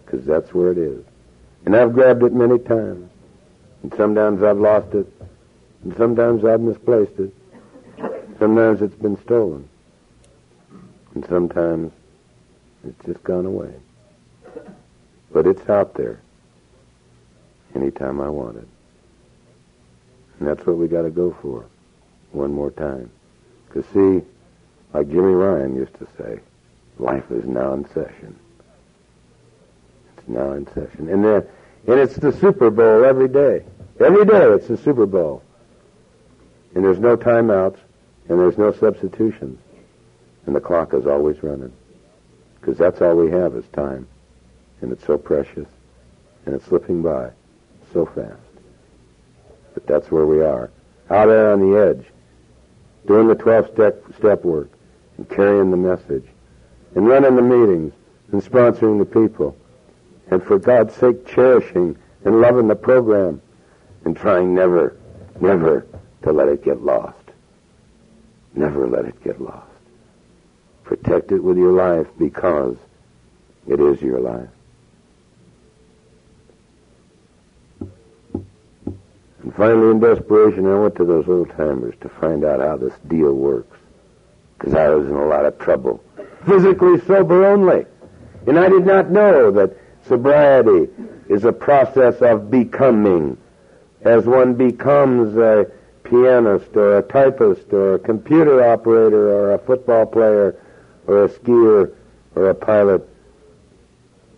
Because that's where it is. And I've grabbed it many times. And sometimes I've lost it. And sometimes I've misplaced it. Sometimes it's been stolen. And sometimes it's just gone away. But it's out there anytime I want it. And that's what we got to go for one more time. Because, see, like Jimmy Ryan used to say, life is now in session. It's now in session. And, then, and it's the Super Bowl every day. Every day it's the Super Bowl. And there's no timeouts, and there's no substitutions. And the clock is always running. Because that's all we have is time. And it's so precious. And it's slipping by so fast. But that's where we are. Out there on the edge, doing the 12 step, step work, and carrying the message, and running the meetings, and sponsoring the people, and for God's sake cherishing and loving the program, and trying never, never to let it get lost. Never let it get lost. Protect it with your life because it is your life. And finally, in desperation, I went to those old timers to find out how this deal works. Because I was in a lot of trouble. Physically sober only. And I did not know that sobriety is a process of becoming. As one becomes a pianist or a typist or a computer operator or a football player or a skier or a pilot.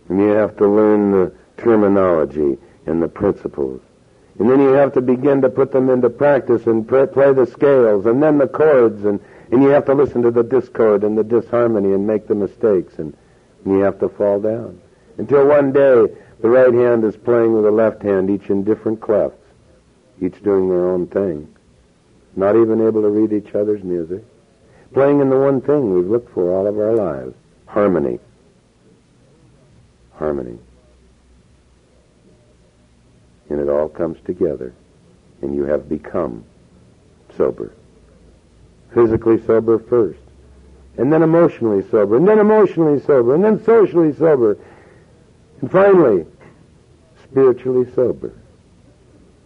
And you have to learn the terminology and the principles. And then you have to begin to put them into practice and play the scales and then the chords and, and you have to listen to the discord and the disharmony and make the mistakes and, and you have to fall down. Until one day the right hand is playing with the left hand, each in different clefs, each doing their own thing. Not even able to read each other's music. Playing in the one thing we've looked for all of our lives. Harmony. Harmony and it all comes together, and you have become sober. Physically sober first, and then emotionally sober, and then emotionally sober, and then socially sober, and finally, spiritually sober.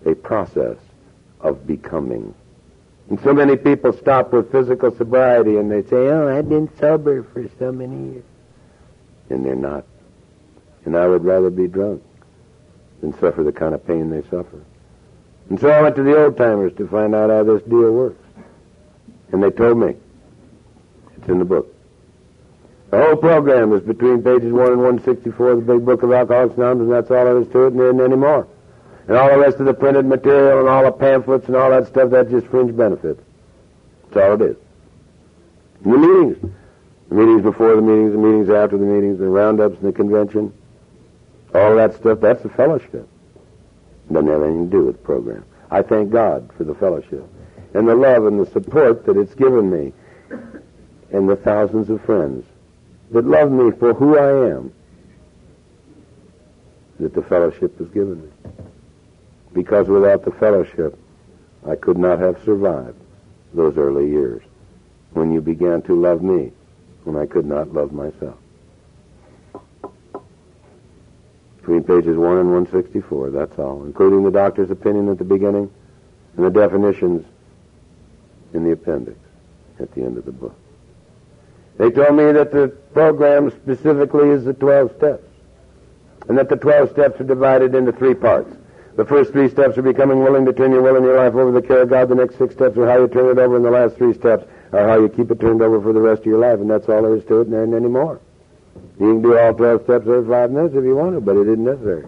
A process of becoming. And so many people stop with physical sobriety and they say, oh, I've been sober for so many years. And they're not. And I would rather be drunk than suffer the kind of pain they suffer. And so I went to the old timers to find out how this deal works. And they told me. It's in the book. The whole program is between pages 1 and 164 of the big book of Alcoholics Anonymous, and that's all there is to it, and there isn't any more. And all the rest of the printed material and all the pamphlets and all that stuff, that's just fringe benefits. That's all it is. And the meetings. The meetings before the meetings, the meetings after the meetings, the roundups and the convention. All that stuff, that's the fellowship. It Doesn't have anything to do with the program. I thank God for the fellowship and the love and the support that it's given me and the thousands of friends that love me for who I am that the fellowship was given me. Because without the fellowship, I could not have survived those early years when you began to love me when I could not love myself. Between pages 1 and 164, that's all, including the doctor's opinion at the beginning and the definitions in the appendix at the end of the book. They told me that the program specifically is the 12 steps, and that the 12 steps are divided into three parts. The first three steps are becoming willing to turn your will and your life over to the care of God. The next six steps are how you turn it over, and the last three steps are how you keep it turned over for the rest of your life, and that's all there is to it, and there ain't any more. You can do all 12 steps every five minutes if you want to, but it isn't necessary.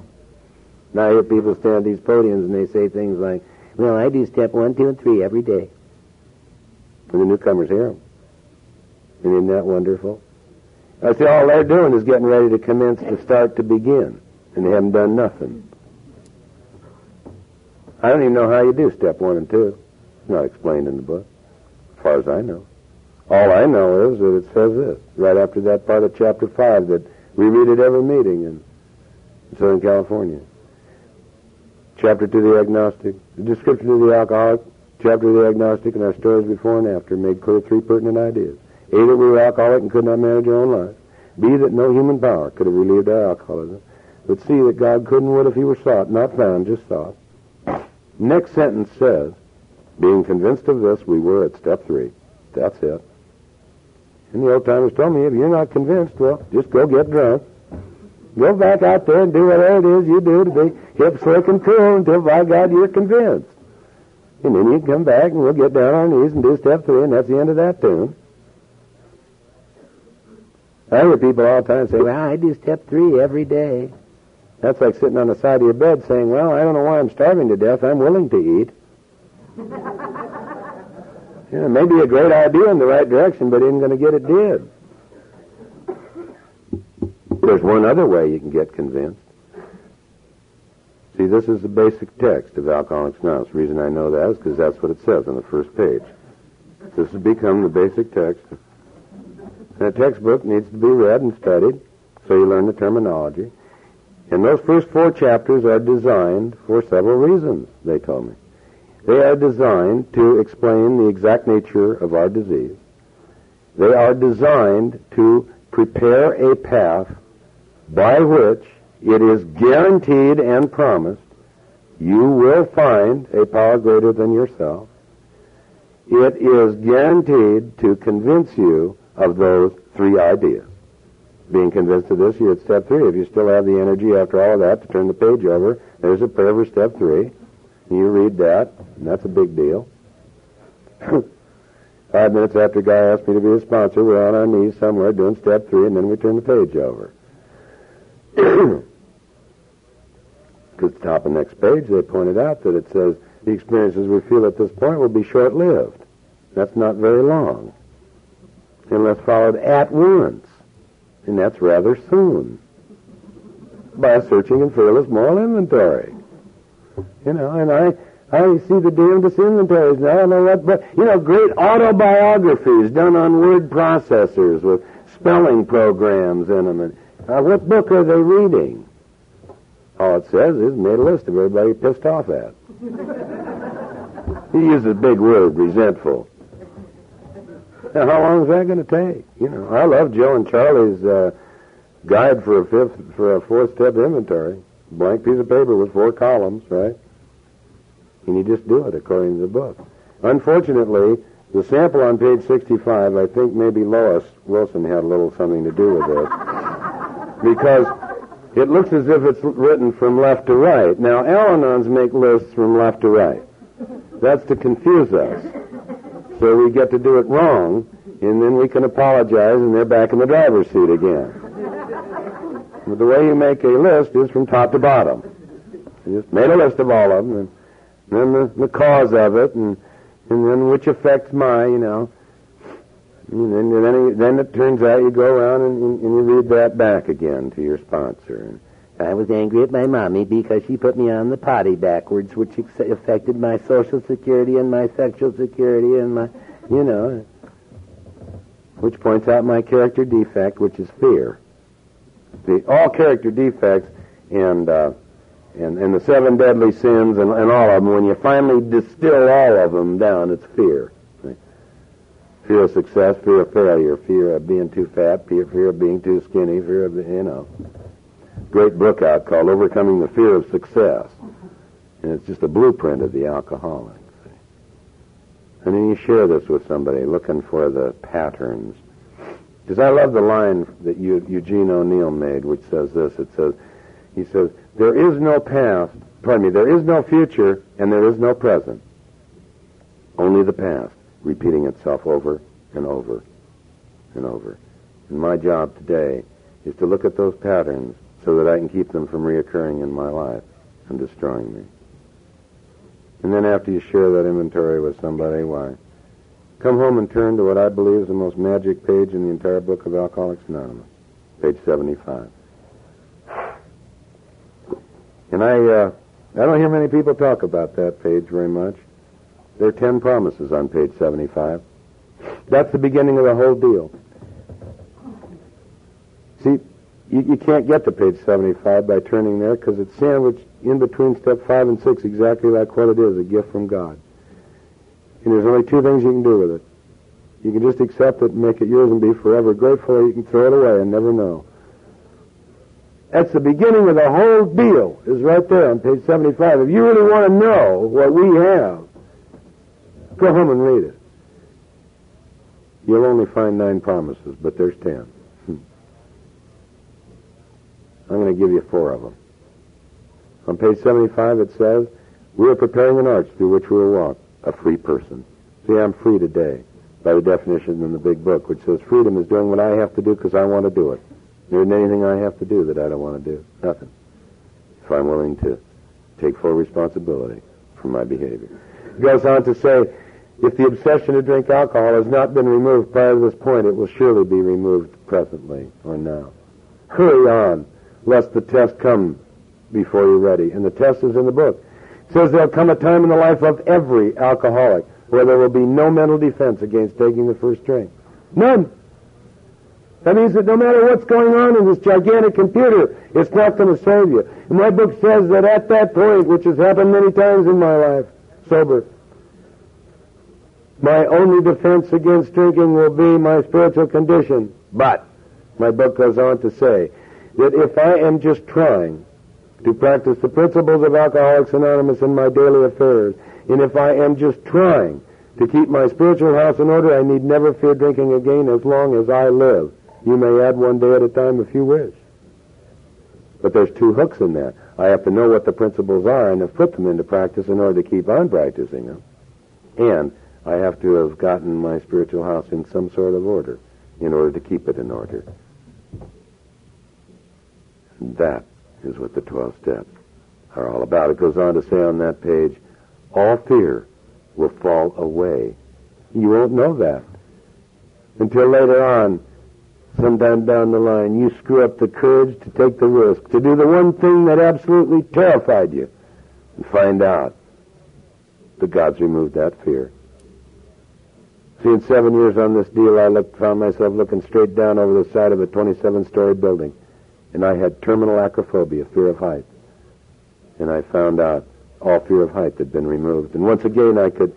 Now I hear people stand at these podiums and they say things like, well, I do step one, two, and three every day. And the newcomers hear them. Isn't that wonderful? I say all they're doing is getting ready to commence to start to begin, and they haven't done nothing. I don't even know how you do step one and two. It's not explained in the book, as far as I know. All I know is that it says this, right after that part of chapter 5, that we read at every meeting in Southern California. Chapter 2, the agnostic. The description of the alcoholic. Chapter of the agnostic and our stories before and after made clear three pertinent ideas. That we were alcoholic and could not manage our own lives. B, that no human power could have relieved our alcoholism. But C, that God couldn't would if he were sought, not found, just sought. Next sentence says, being convinced of this, we were at step three. That's it. And the old timers told me, if you're not convinced, well, just go get drunk. Go back out there and do whatever it is you do to be hip, slick, and cool until, by God, you're convinced. And then you come back and we'll get down on our knees and do step three, and that's the end of that tune. I hear people all the time say, well, I do step three every day. That's like sitting on the side of your bed saying, well, I don't know why I'm starving to death. I'm willing to eat. [laughs] yeah, maybe a great idea in the right direction, but isn't going to get it did. There's one other way you can get convinced. See, this is the basic text of Alcoholics Anonymous. The reason I know that is because that's what it says on the first page. This has become the basic text. And a textbook needs to be read and studied so you learn the terminology. And those first four chapters are designed for several reasons, they told me. They are designed to explain the exact nature of our disease. They are designed to prepare a path by which it is guaranteed and promised you will find a power greater than yourself. It is guaranteed to convince you of those three ideas being convinced of this, you're at step three. If you still have the energy after all of that to turn the page over, there's a prayer for step three. You read that, and that's a big deal. [coughs] Five minutes after Guy asked me to be a sponsor, we're on our knees somewhere doing step three, and then we turn the page over. Because [coughs] at the top of the next page, they pointed out that it says the experiences we feel at this point will be short-lived. That's not very long, unless followed at once and that's rather soon, by searching and fearless moral inventory. You know, and I, I see the damnedest inventories now. I don't know what, but, you know, great autobiographies done on word processors with spelling programs in them. And, uh, what book are they reading? All it says is made a list of everybody pissed off at. [laughs] he uses a big word, resentful. How long is that going to take? You know, I love Joe and Charlie's uh, guide for a fifth for a fourth step inventory. Blank piece of paper with four columns, right? And you just do it according to the book. Unfortunately, the sample on page 65, I think maybe Lois Wilson had a little something to do with this. because it looks as if it's written from left to right. Now, Al-Anons make lists from left to right. That's to confuse us. So we get to do it wrong, and then we can apologize, and they're back in the driver's seat again. But the way you make a list is from top to bottom. You just made a list of all of them, and then the, the cause of it, and and then which affects my, you know. And then, then, then it turns out you go around and, and, you read that back again to your sponsor. I was angry at my mommy because she put me on the potty backwards, which affected my social security and my sexual security and my, you know. which points out my character defect, which is fear. The, all character defects and, uh, and, and the seven deadly sins and, and all of them, when you finally distill all of them down, it's fear. Fear of success, fear of failure, fear of being too fat, fear, fear of being too skinny, fear of, you know. Great book out called Overcoming the Fear of Success. And it's just a blueprint of the alcoholic. And then you share this with somebody looking for the patterns. Because I love the line that Eugene O'Neill made, which says this. It says, he says, there is no past, pardon me, there is no future and there is no present. Only the past, repeating itself over and over and over. And my job today is to look at those patterns so that I can keep them from reoccurring in my life and destroying me. And then after you share that inventory with somebody, why? Come home and turn to what I believe is the most magic page in the entire book of Alcoholics Anonymous, page 75. And I, uh, I don't hear many people talk about that page very much. There are ten promises on page 75. That's the beginning of the whole deal. See, you, you can't get to page 75 by turning there because it's sandwiched in between step 5 and 6 exactly like what it is, a gift from God. And there's only two things you can do with it. You can just accept it and make it yours and be forever grateful, or you can throw it away and never know. That's the beginning of the whole deal, is right there on page 75. If you really want to know what we have, go home and read it. You'll only find nine promises, but there's ten. I'm going to give you four of them. On page 75 it says, we are preparing an arch through which we will walk, a free person. See, I'm free today by the definition in the big book, which says freedom is doing what I have to do because I want to do it. There isn't anything I have to do that I don't want to do. Nothing. If I'm willing to take full responsibility for my behavior. It goes on to say, if the obsession to drink alcohol has not been removed prior to this point, it will surely be removed presently or now. Hurry on lest the test come before you're ready. And the test is in the book. It says there'll come a time in the life of every alcoholic where there will be no mental defense against taking the first drink. None. That means that no matter what's going on in this gigantic computer, it's not going to save you. And my book says that at that point, which has happened many times in my life, sober, my only defense against drinking will be my spiritual condition. But, my book goes on to say, that if I am just trying to practice the principles of Alcoholics Anonymous in my daily affairs, and if I am just trying to keep my spiritual house in order, I need never fear drinking again as long as I live. You may add one day at a time if you wish. But there's two hooks in that. I have to know what the principles are and have put them into practice in order to keep on practicing them. And I have to have gotten my spiritual house in some sort of order in order to keep it in order. That is what the 12 steps are all about. It goes on to say on that page, all fear will fall away. You won't know that until later on, sometime down the line, you screw up the courage to take the risk, to do the one thing that absolutely terrified you, and find out that God's removed that fear. See, in seven years on this deal, I looked, found myself looking straight down over the side of a 27-story building and I had terminal acrophobia, fear of height. And I found out all fear of height had been removed. And once again, I could,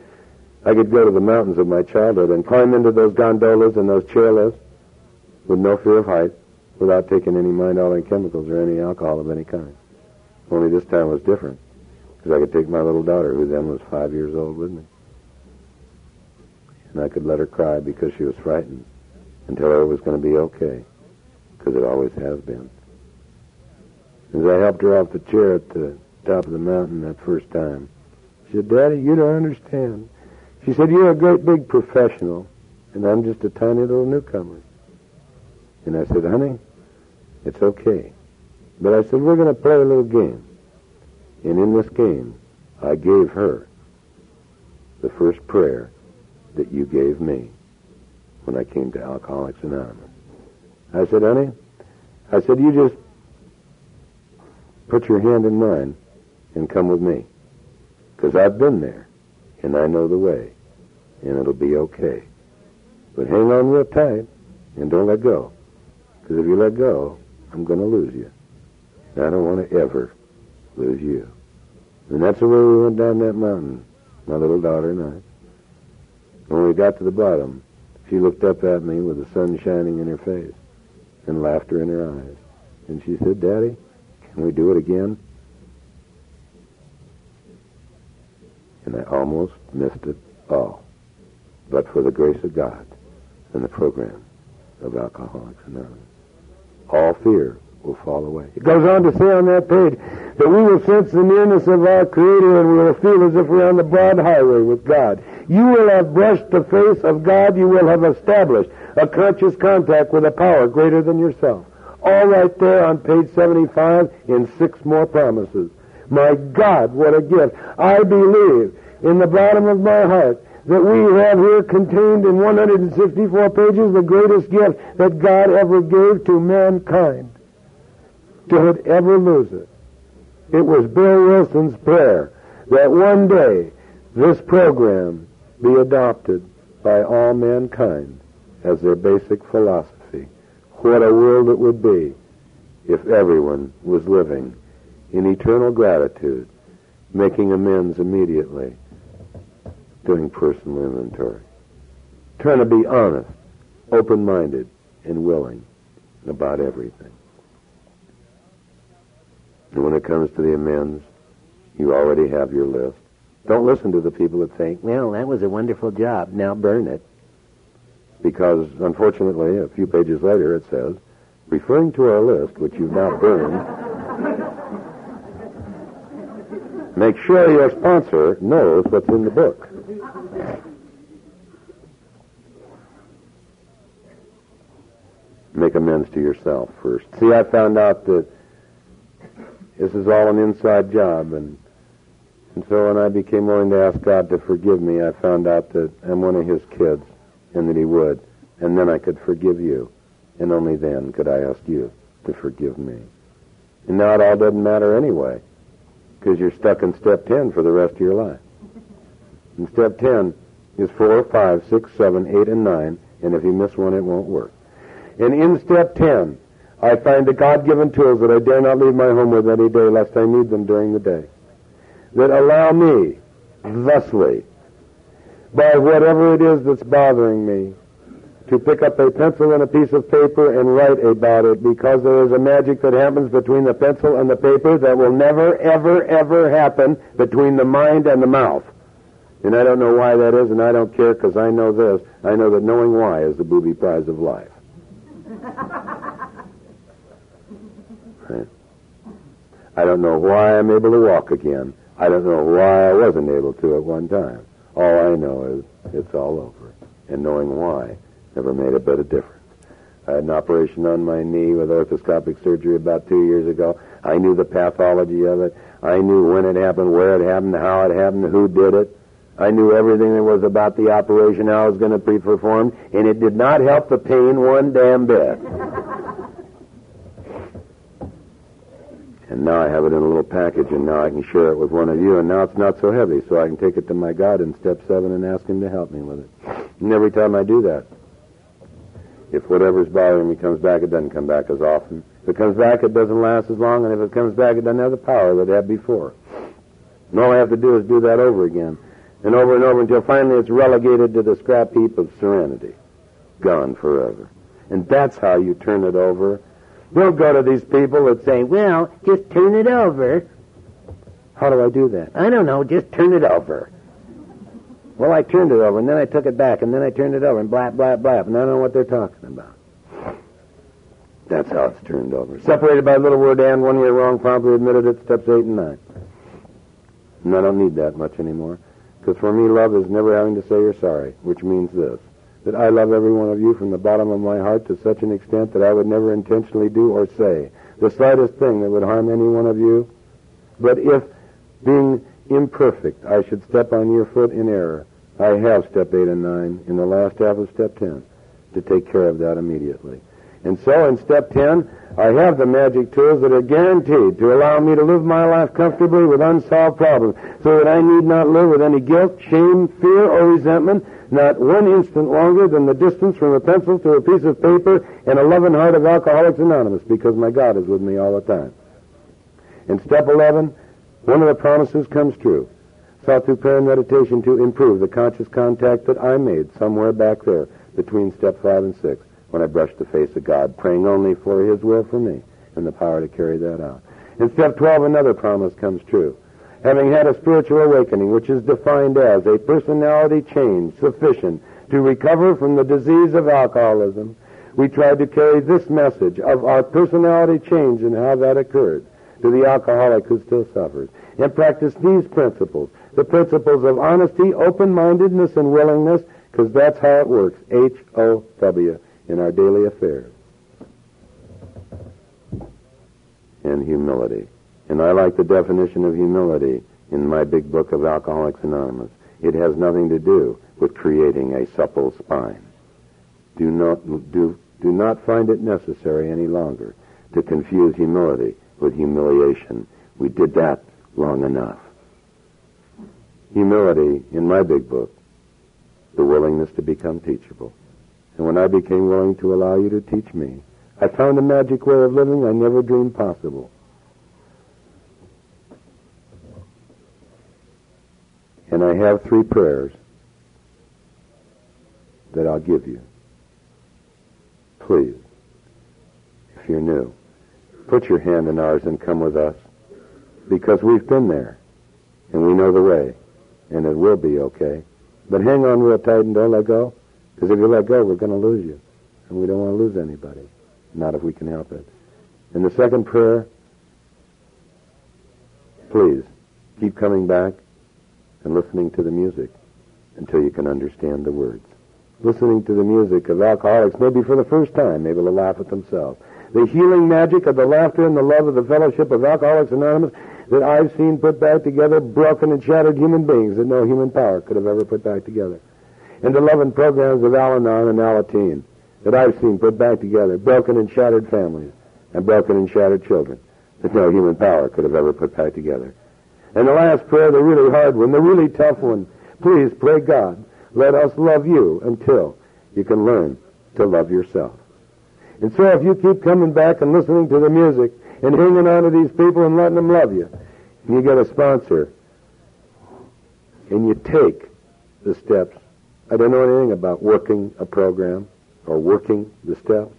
I could go to the mountains of my childhood and climb into those gondolas and those chairlifts with no fear of height, without taking any mind-altering chemicals or any alcohol of any kind. Only this time was different, because I could take my little daughter, who then was five years old, with me. And I could let her cry because she was frightened, and tell her it was going to be okay, because it always has been. As I helped her off the chair at the top of the mountain that first time, she said, Daddy, you don't understand. She said, You're a great big professional, and I'm just a tiny little newcomer. And I said, Honey, it's okay. But I said, We're going to play a little game. And in this game, I gave her the first prayer that you gave me when I came to Alcoholics Anonymous. I said, honey, I said, you just put your hand in mine and come with me. Because I've been there, and I know the way, and it'll be okay. But hang on real tight and don't let go. Because if you let go, I'm going to lose you. And I don't want to ever lose you. And that's the way we went down that mountain, my little daughter and I. When we got to the bottom, she looked up at me with the sun shining in her face and laughter in her eyes. And she said, Daddy, can we do it again? And I almost missed it all. But for the grace of God and the program of Alcoholics Anonymous. All fear will fall away. It goes on to say on that page that we will sense the nearness of our Creator and we will feel as if we're on the broad highway with God. You will have brushed the face of God. You will have established a conscious contact with a power greater than yourself. All right there on page 75 in six more promises. My God, what a gift. I believe in the bottom of my heart that we have here contained in 164 pages the greatest gift that God ever gave to mankind. To it ever lose it. It was Bill Wilson's prayer that one day this program be adopted by all mankind as their basic philosophy. What a world it would be if everyone was living in eternal gratitude, making amends immediately, doing personal inventory, trying to be honest, open-minded, and willing about everything. And when it comes to the amends, you already have your list. Don't listen to the people that think, Well, that was a wonderful job. Now burn it. Because unfortunately, a few pages later it says, referring to our list, which you've now burned, make sure your sponsor knows what's in the book. Make amends to yourself first. See, I found out that this is all an inside job, and and so when I became willing to ask God to forgive me, I found out that I'm one of His kids, and that He would, and then I could forgive you, and only then could I ask you to forgive me. And now it all doesn't matter anyway, because you're stuck in step ten for the rest of your life. And step ten is four, five, six, seven, eight, and nine, and if you miss one, it won't work. And in step ten, I find the God-given tools that I dare not leave my home with any day, lest I need them during the day. That allow me, thusly, by whatever it is that's bothering me, to pick up a pencil and a piece of paper and write about it because there is a magic that happens between the pencil and the paper that will never, ever, ever happen between the mind and the mouth. And I don't know why that is, and I don't care because I know this. I know that knowing why is the booby prize of life. Right? [laughs] I don't know why I'm able to walk again. I don't know why I wasn't able to at one time. All I know is it's all over. And knowing why never made a bit of difference. I had an operation on my knee with arthroscopic surgery about two years ago. I knew the pathology of it. I knew when it happened, where it happened, how it happened, who did it. I knew everything there was about the operation, how it was going to be performed, and it did not help the pain one damn bit. [laughs] And now I have it in a little package, and now I can share it with one of you, and now it's not so heavy, so I can take it to my God in step seven and ask Him to help me with it. And every time I do that, if whatever's bothering me comes back, it doesn't come back as often. If it comes back, it doesn't last as long, and if it comes back, it doesn't have the power that it had before. And all I have to do is do that over again, and over and over until finally it's relegated to the scrap heap of serenity. Gone forever. And that's how you turn it over. We'll go to these people that say, Well, just turn it over. how do I do that? I don't know, just turn it over. Well, I turned it over, and then I took it back, and then I turned it over, and blah, blah, blah, and I don't know what they're talking about. That's how it's turned over. Separated by a little word and, one year wrong, promptly admitted it, steps eight and nine. And I don't need that much anymore, because for me, love is never having to say you're sorry, which means this, that I love every one of you from the bottom of my heart to such an extent that I would never intentionally do or say the slightest thing that would harm any one of you. But if, being imperfect, I should step on your foot in error, I have step eight and nine in the last half of step ten to take care of that immediately. And so in step 10, I have the magic tools that are guaranteed to allow me to live my life comfortably with unsolved problems so that I need not live with any guilt, shame, fear, or resentment, not one instant longer than the distance from a pencil to a piece of paper in a loving heart of Alcoholics Anonymous because my God is with me all the time. In step 11, one of the promises comes true. Sought through prayer and meditation to improve the conscious contact that I made somewhere back there between step 5 and 6 when I brushed the face of God, praying only for His will for me and the power to carry that out. In step 12, another promise comes true. Having had a spiritual awakening, which is defined as a personality change sufficient to recover from the disease of alcoholism, we tried to carry this message of our personality change and how that occurred to the alcoholic who still suffers, and practice these principles, the principles of honesty, open-mindedness, and willingness, because that's how it works, H-O-W, in our daily affairs. And humility. And I like the definition of humility in my big book of Alcoholics Anonymous. It has nothing to do with creating a supple spine. Do not, do, do not find it necessary any longer to confuse humility with humiliation. We did that long enough. Humility, in my big book, the willingness to become teachable. And when I became willing to allow you to teach me, I found a magic way of living I never dreamed possible. And I have three prayers that I'll give you. Please, if you're new, put your hand in ours and come with us because we've been there and we know the way and it will be okay. But hang on real tight and don't let go because if you let go, we're going to lose you. And we don't want to lose anybody. Not if we can help it. And the second prayer, please keep coming back and listening to the music until you can understand the words. Listening to the music of alcoholics, maybe for the first time, maybe they'll laugh at themselves. The healing magic of the laughter and the love of the fellowship of Alcoholics Anonymous that I've seen put back together broken and shattered human beings that no human power could have ever put back together. And the loving programs of Al-Anon and Alateen that I've seen put back together broken and shattered families and broken and shattered children that no human power could have ever put back together. And the last prayer, the really hard one, the really tough one, please pray God, let us love you until you can learn to love yourself. And so if you keep coming back and listening to the music and hanging on to these people and letting them love you, and you get a sponsor, and you take the steps. I don't know anything about working a program or working the steps.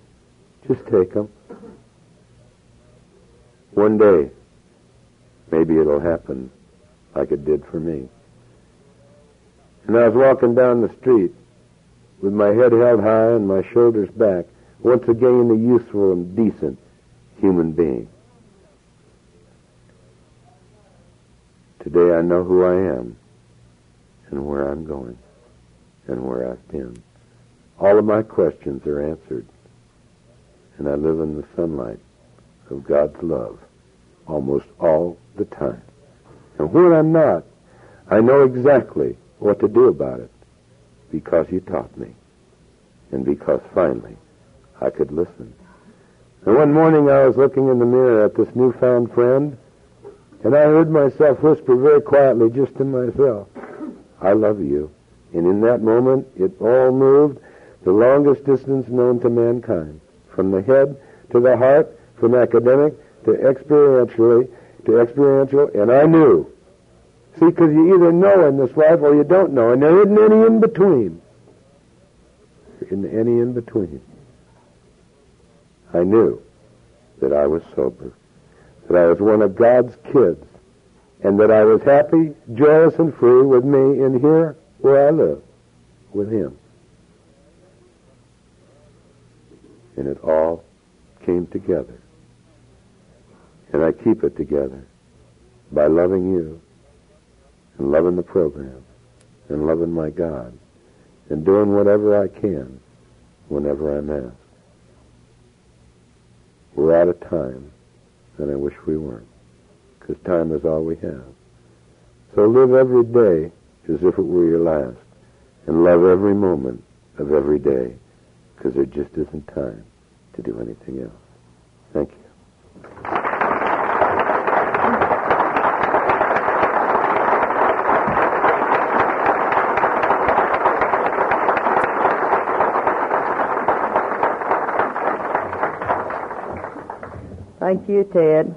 Just take them. One day, maybe it'll happen like it did for me. And I was walking down the street with my head held high and my shoulders back, once again a useful and decent human being. Today I know who I am and where I'm going and where I've been. All of my questions are answered and I live in the sunlight of God's love almost all the time. And when I'm not, I know exactly what to do about it because you taught me and because finally I could listen. And one morning I was looking in the mirror at this newfound friend and I heard myself whisper very quietly just to myself, I love you. And in that moment it all moved the longest distance known to mankind. From the head to the heart, from academic to experientially, to experiential, and I knew. See, because you either know in this life or you don't know, and there isn't any in between. There isn't any in between. I knew that I was sober, that I was one of God's kids, and that I was happy, joyous, and free with me in here where I live, with Him. And it all came together. And I keep it together by loving you and loving the program and loving my God and doing whatever I can whenever I'm asked. We're out of time, and I wish we weren't, because time is all we have. So live every day as if it were your last, and love every moment of every day, because there just isn't time to do anything else. Thank you. Thank you, Ted.